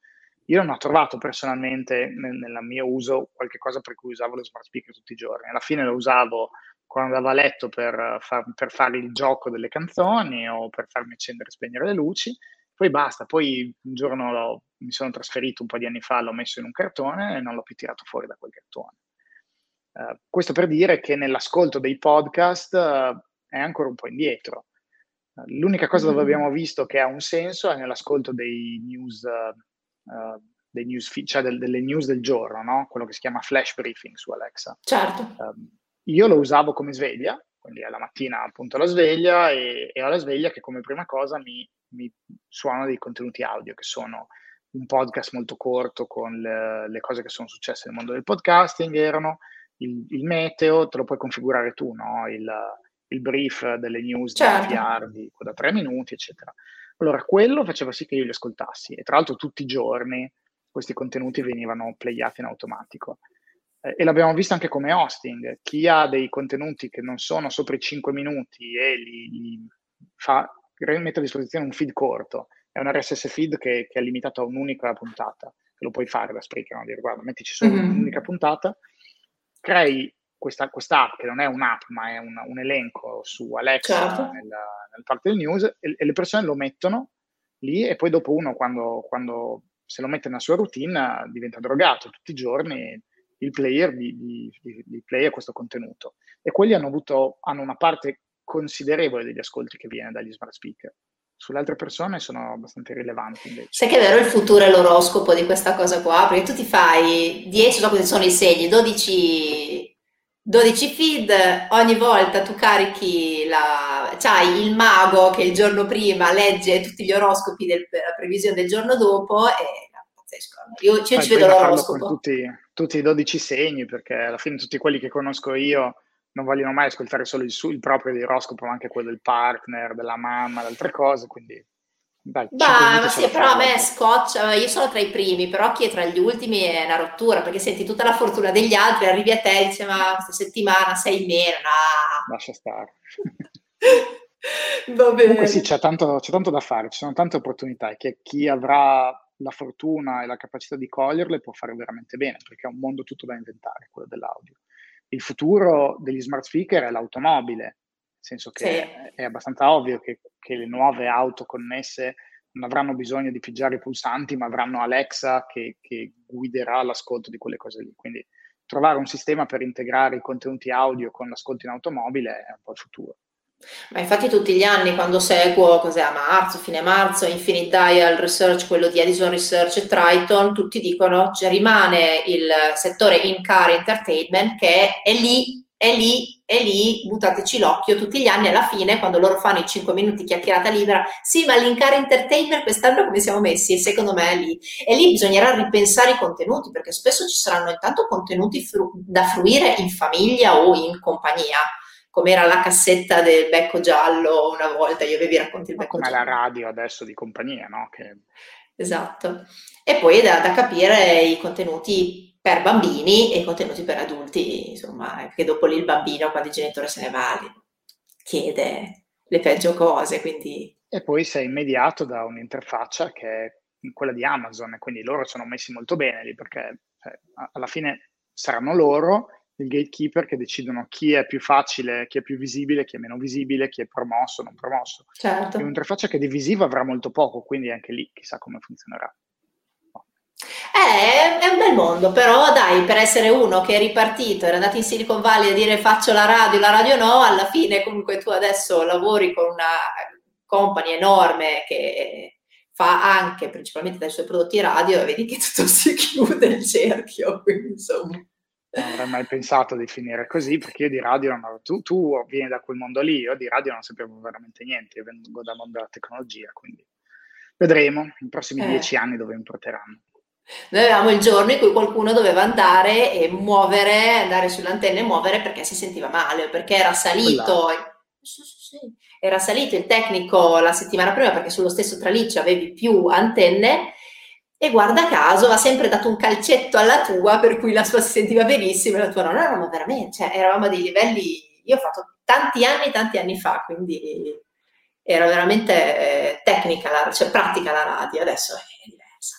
Io non ho trovato personalmente nel, nel mio uso qualche cosa per cui usavo lo smart speaker tutti i giorni. Alla fine lo usavo quando andavo a letto per, far, per fare il gioco delle canzoni o per farmi accendere e spegnere le luci poi basta, poi un giorno mi sono trasferito un po' di anni fa, l'ho messo in un cartone e non l'ho più tirato fuori da quel cartone. Uh, questo per dire che nell'ascolto dei podcast uh, è ancora un po' indietro. Uh, l'unica cosa dove mm. abbiamo visto che ha un senso è nell'ascolto dei news, dei news cioè del, delle news del giorno, no? quello che si chiama flash briefing su Alexa. Certo. Um, io lo usavo come sveglia, quindi alla mattina appunto la sveglia e, e alla sveglia che come prima cosa mi mi suonano dei contenuti audio che sono un podcast molto corto con le, le, cose che sono successe nel mondo del podcasting, erano il, il meteo, te lo puoi configurare tu, no? il, il brief delle news certo. da di, da tre minuti, eccetera. Allora, quello faceva sì che io li ascoltassi e tra l'altro tutti i giorni questi contenuti venivano playati in automatico. Eh, e l'abbiamo visto anche come hosting. Chi ha dei contenuti che non sono sopra i 5 minuti e li, li fa mette a disposizione un feed corto, è un RSS feed che, che, è limitato a un'unica puntata, che lo puoi fare da Spreaker, no? dire guarda, mettici solo mm-hmm. un'unica puntata, crei questa, app che non è un'app ma è un, un elenco su Alexa certo. nella, nella, parte del news e, e, le persone lo mettono lì e poi dopo uno quando, quando se lo mette nella sua routine diventa drogato tutti i giorni il player di, di, di, di play a questo contenuto e quelli hanno avuto hanno una parte considerevole degli ascolti che viene dagli smart speaker. Sulle altre persone sono abbastanza irrilevanti invece. Sai che è vero il futuro è l'oroscopo di questa cosa qua? Perché tu ti fai 10, so quali sono i segni, 12, 12 feed, ogni volta tu carichi la... c'hai il mago che il giorno prima legge tutti gli oroscopi della previsione del giorno dopo e. Io, io ci vedo l'oroscopo. Tutti, tutti i 12 segni perché alla fine tutti quelli che conosco io non vogliono mai ascoltare solo il, su, il proprio oroscopo, ma anche quello del partner, della mamma, di altre cose, quindi... Dai, bah, ma sì, però a me scoccia, io sono tra i primi, però chi è tra gli ultimi è una rottura, perché senti tutta la fortuna degli altri, arrivi a te e dici ma questa settimana sei meno, no. Lascia stare. Va bene. Comunque sì, c'è tanto, c'è tanto da fare, ci sono tante opportunità e che chi avrà la fortuna e la capacità di coglierle può fare veramente bene, perché è un mondo tutto da inventare, quello dell'audio il futuro degli smart speaker è l'automobile, nel senso che sì. è abbastanza ovvio che, che, le nuove auto connesse non avranno bisogno di pigiare i pulsanti, ma avranno Alexa che, che guiderà l'ascolto di quelle cose lì. Quindi trovare un sistema per integrare i contenuti audio con l'ascolto in automobile è un po' il futuro. Ma infatti tutti gli anni quando seguo, cos'è, a marzo, fine marzo, Infinite Dial Research, quello di Edison Research e Triton, tutti dicono cioè, rimane il settore in-car entertainment che è lì, è lì, è lì, buttateci l'occhio tutti gli anni alla fine quando loro fanno i 5 minuti chiacchierata libera, sì ma l'in-car entertainment quest'anno come siamo messi? E secondo me è lì. E lì bisognerà ripensare i contenuti perché spesso ci saranno intanto contenuti fru- da fruire in famiglia o in compagnia com'era la cassetta del becco giallo una volta, io avevi racconti il becco come giallo. Come la radio adesso di compagnia, no? Che... Esatto. E poi da, da capire i contenuti per bambini e i contenuti per adulti, insomma, perché dopo lì il bambino, quando il genitore se ne va, chiede le peggio cose, quindi... E poi sei immediato da un'interfaccia che è quella di Amazon, quindi loro sono messi molto bene lì, perché cioè, alla fine saranno loro il gatekeeper che decidono chi è più facile, chi è più visibile, chi è meno visibile, chi è promosso, non promosso. Certo. È un'interfaccia che divisiva avrà molto poco, quindi anche lì chissà come funzionerà. Eh, è un bel mondo, però dai, per essere uno che è ripartito, era andato in Silicon Valley a dire faccio la radio, la radio no, alla fine comunque tu adesso lavori con una company enorme che fa anche principalmente dai suoi prodotti radio e vedi che tutto si chiude il cerchio, quindi insomma non avrei mai pensato di finire così perché io di radio non avevo, tu, tu vieni da quel mondo lì, io di radio non sapevo veramente niente, io vengo dal mondo della tecnologia, quindi vedremo i prossimi eh. dieci anni dove mi porteranno. Noi avevamo il giorno in cui qualcuno doveva andare e muovere, andare sull'antenna e muovere perché si sentiva male, perché era salito. Sì, sì, sì. Era salito il tecnico la settimana prima perché sullo stesso traliccio avevi più antenne e guarda caso ha sempre dato un calcetto alla tua per cui la sua si sentiva benissimo e la tua no, no, eravamo veramente, cioè eravamo a dei livelli, io ho fatto tanti anni, tanti anni fa, quindi era veramente eh, tecnica, la, cioè pratica la radio, adesso è diversa.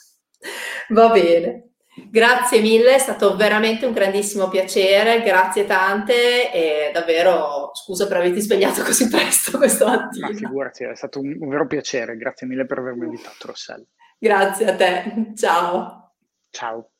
Va bene. Grazie mille, è stato veramente un grandissimo piacere, grazie tante e davvero scusa per averti svegliato così presto questa mattina. Ma figurati, è stato un, un vero piacere, grazie mille per avermi invitato Rossella. Grazie a te, ciao. Ciao.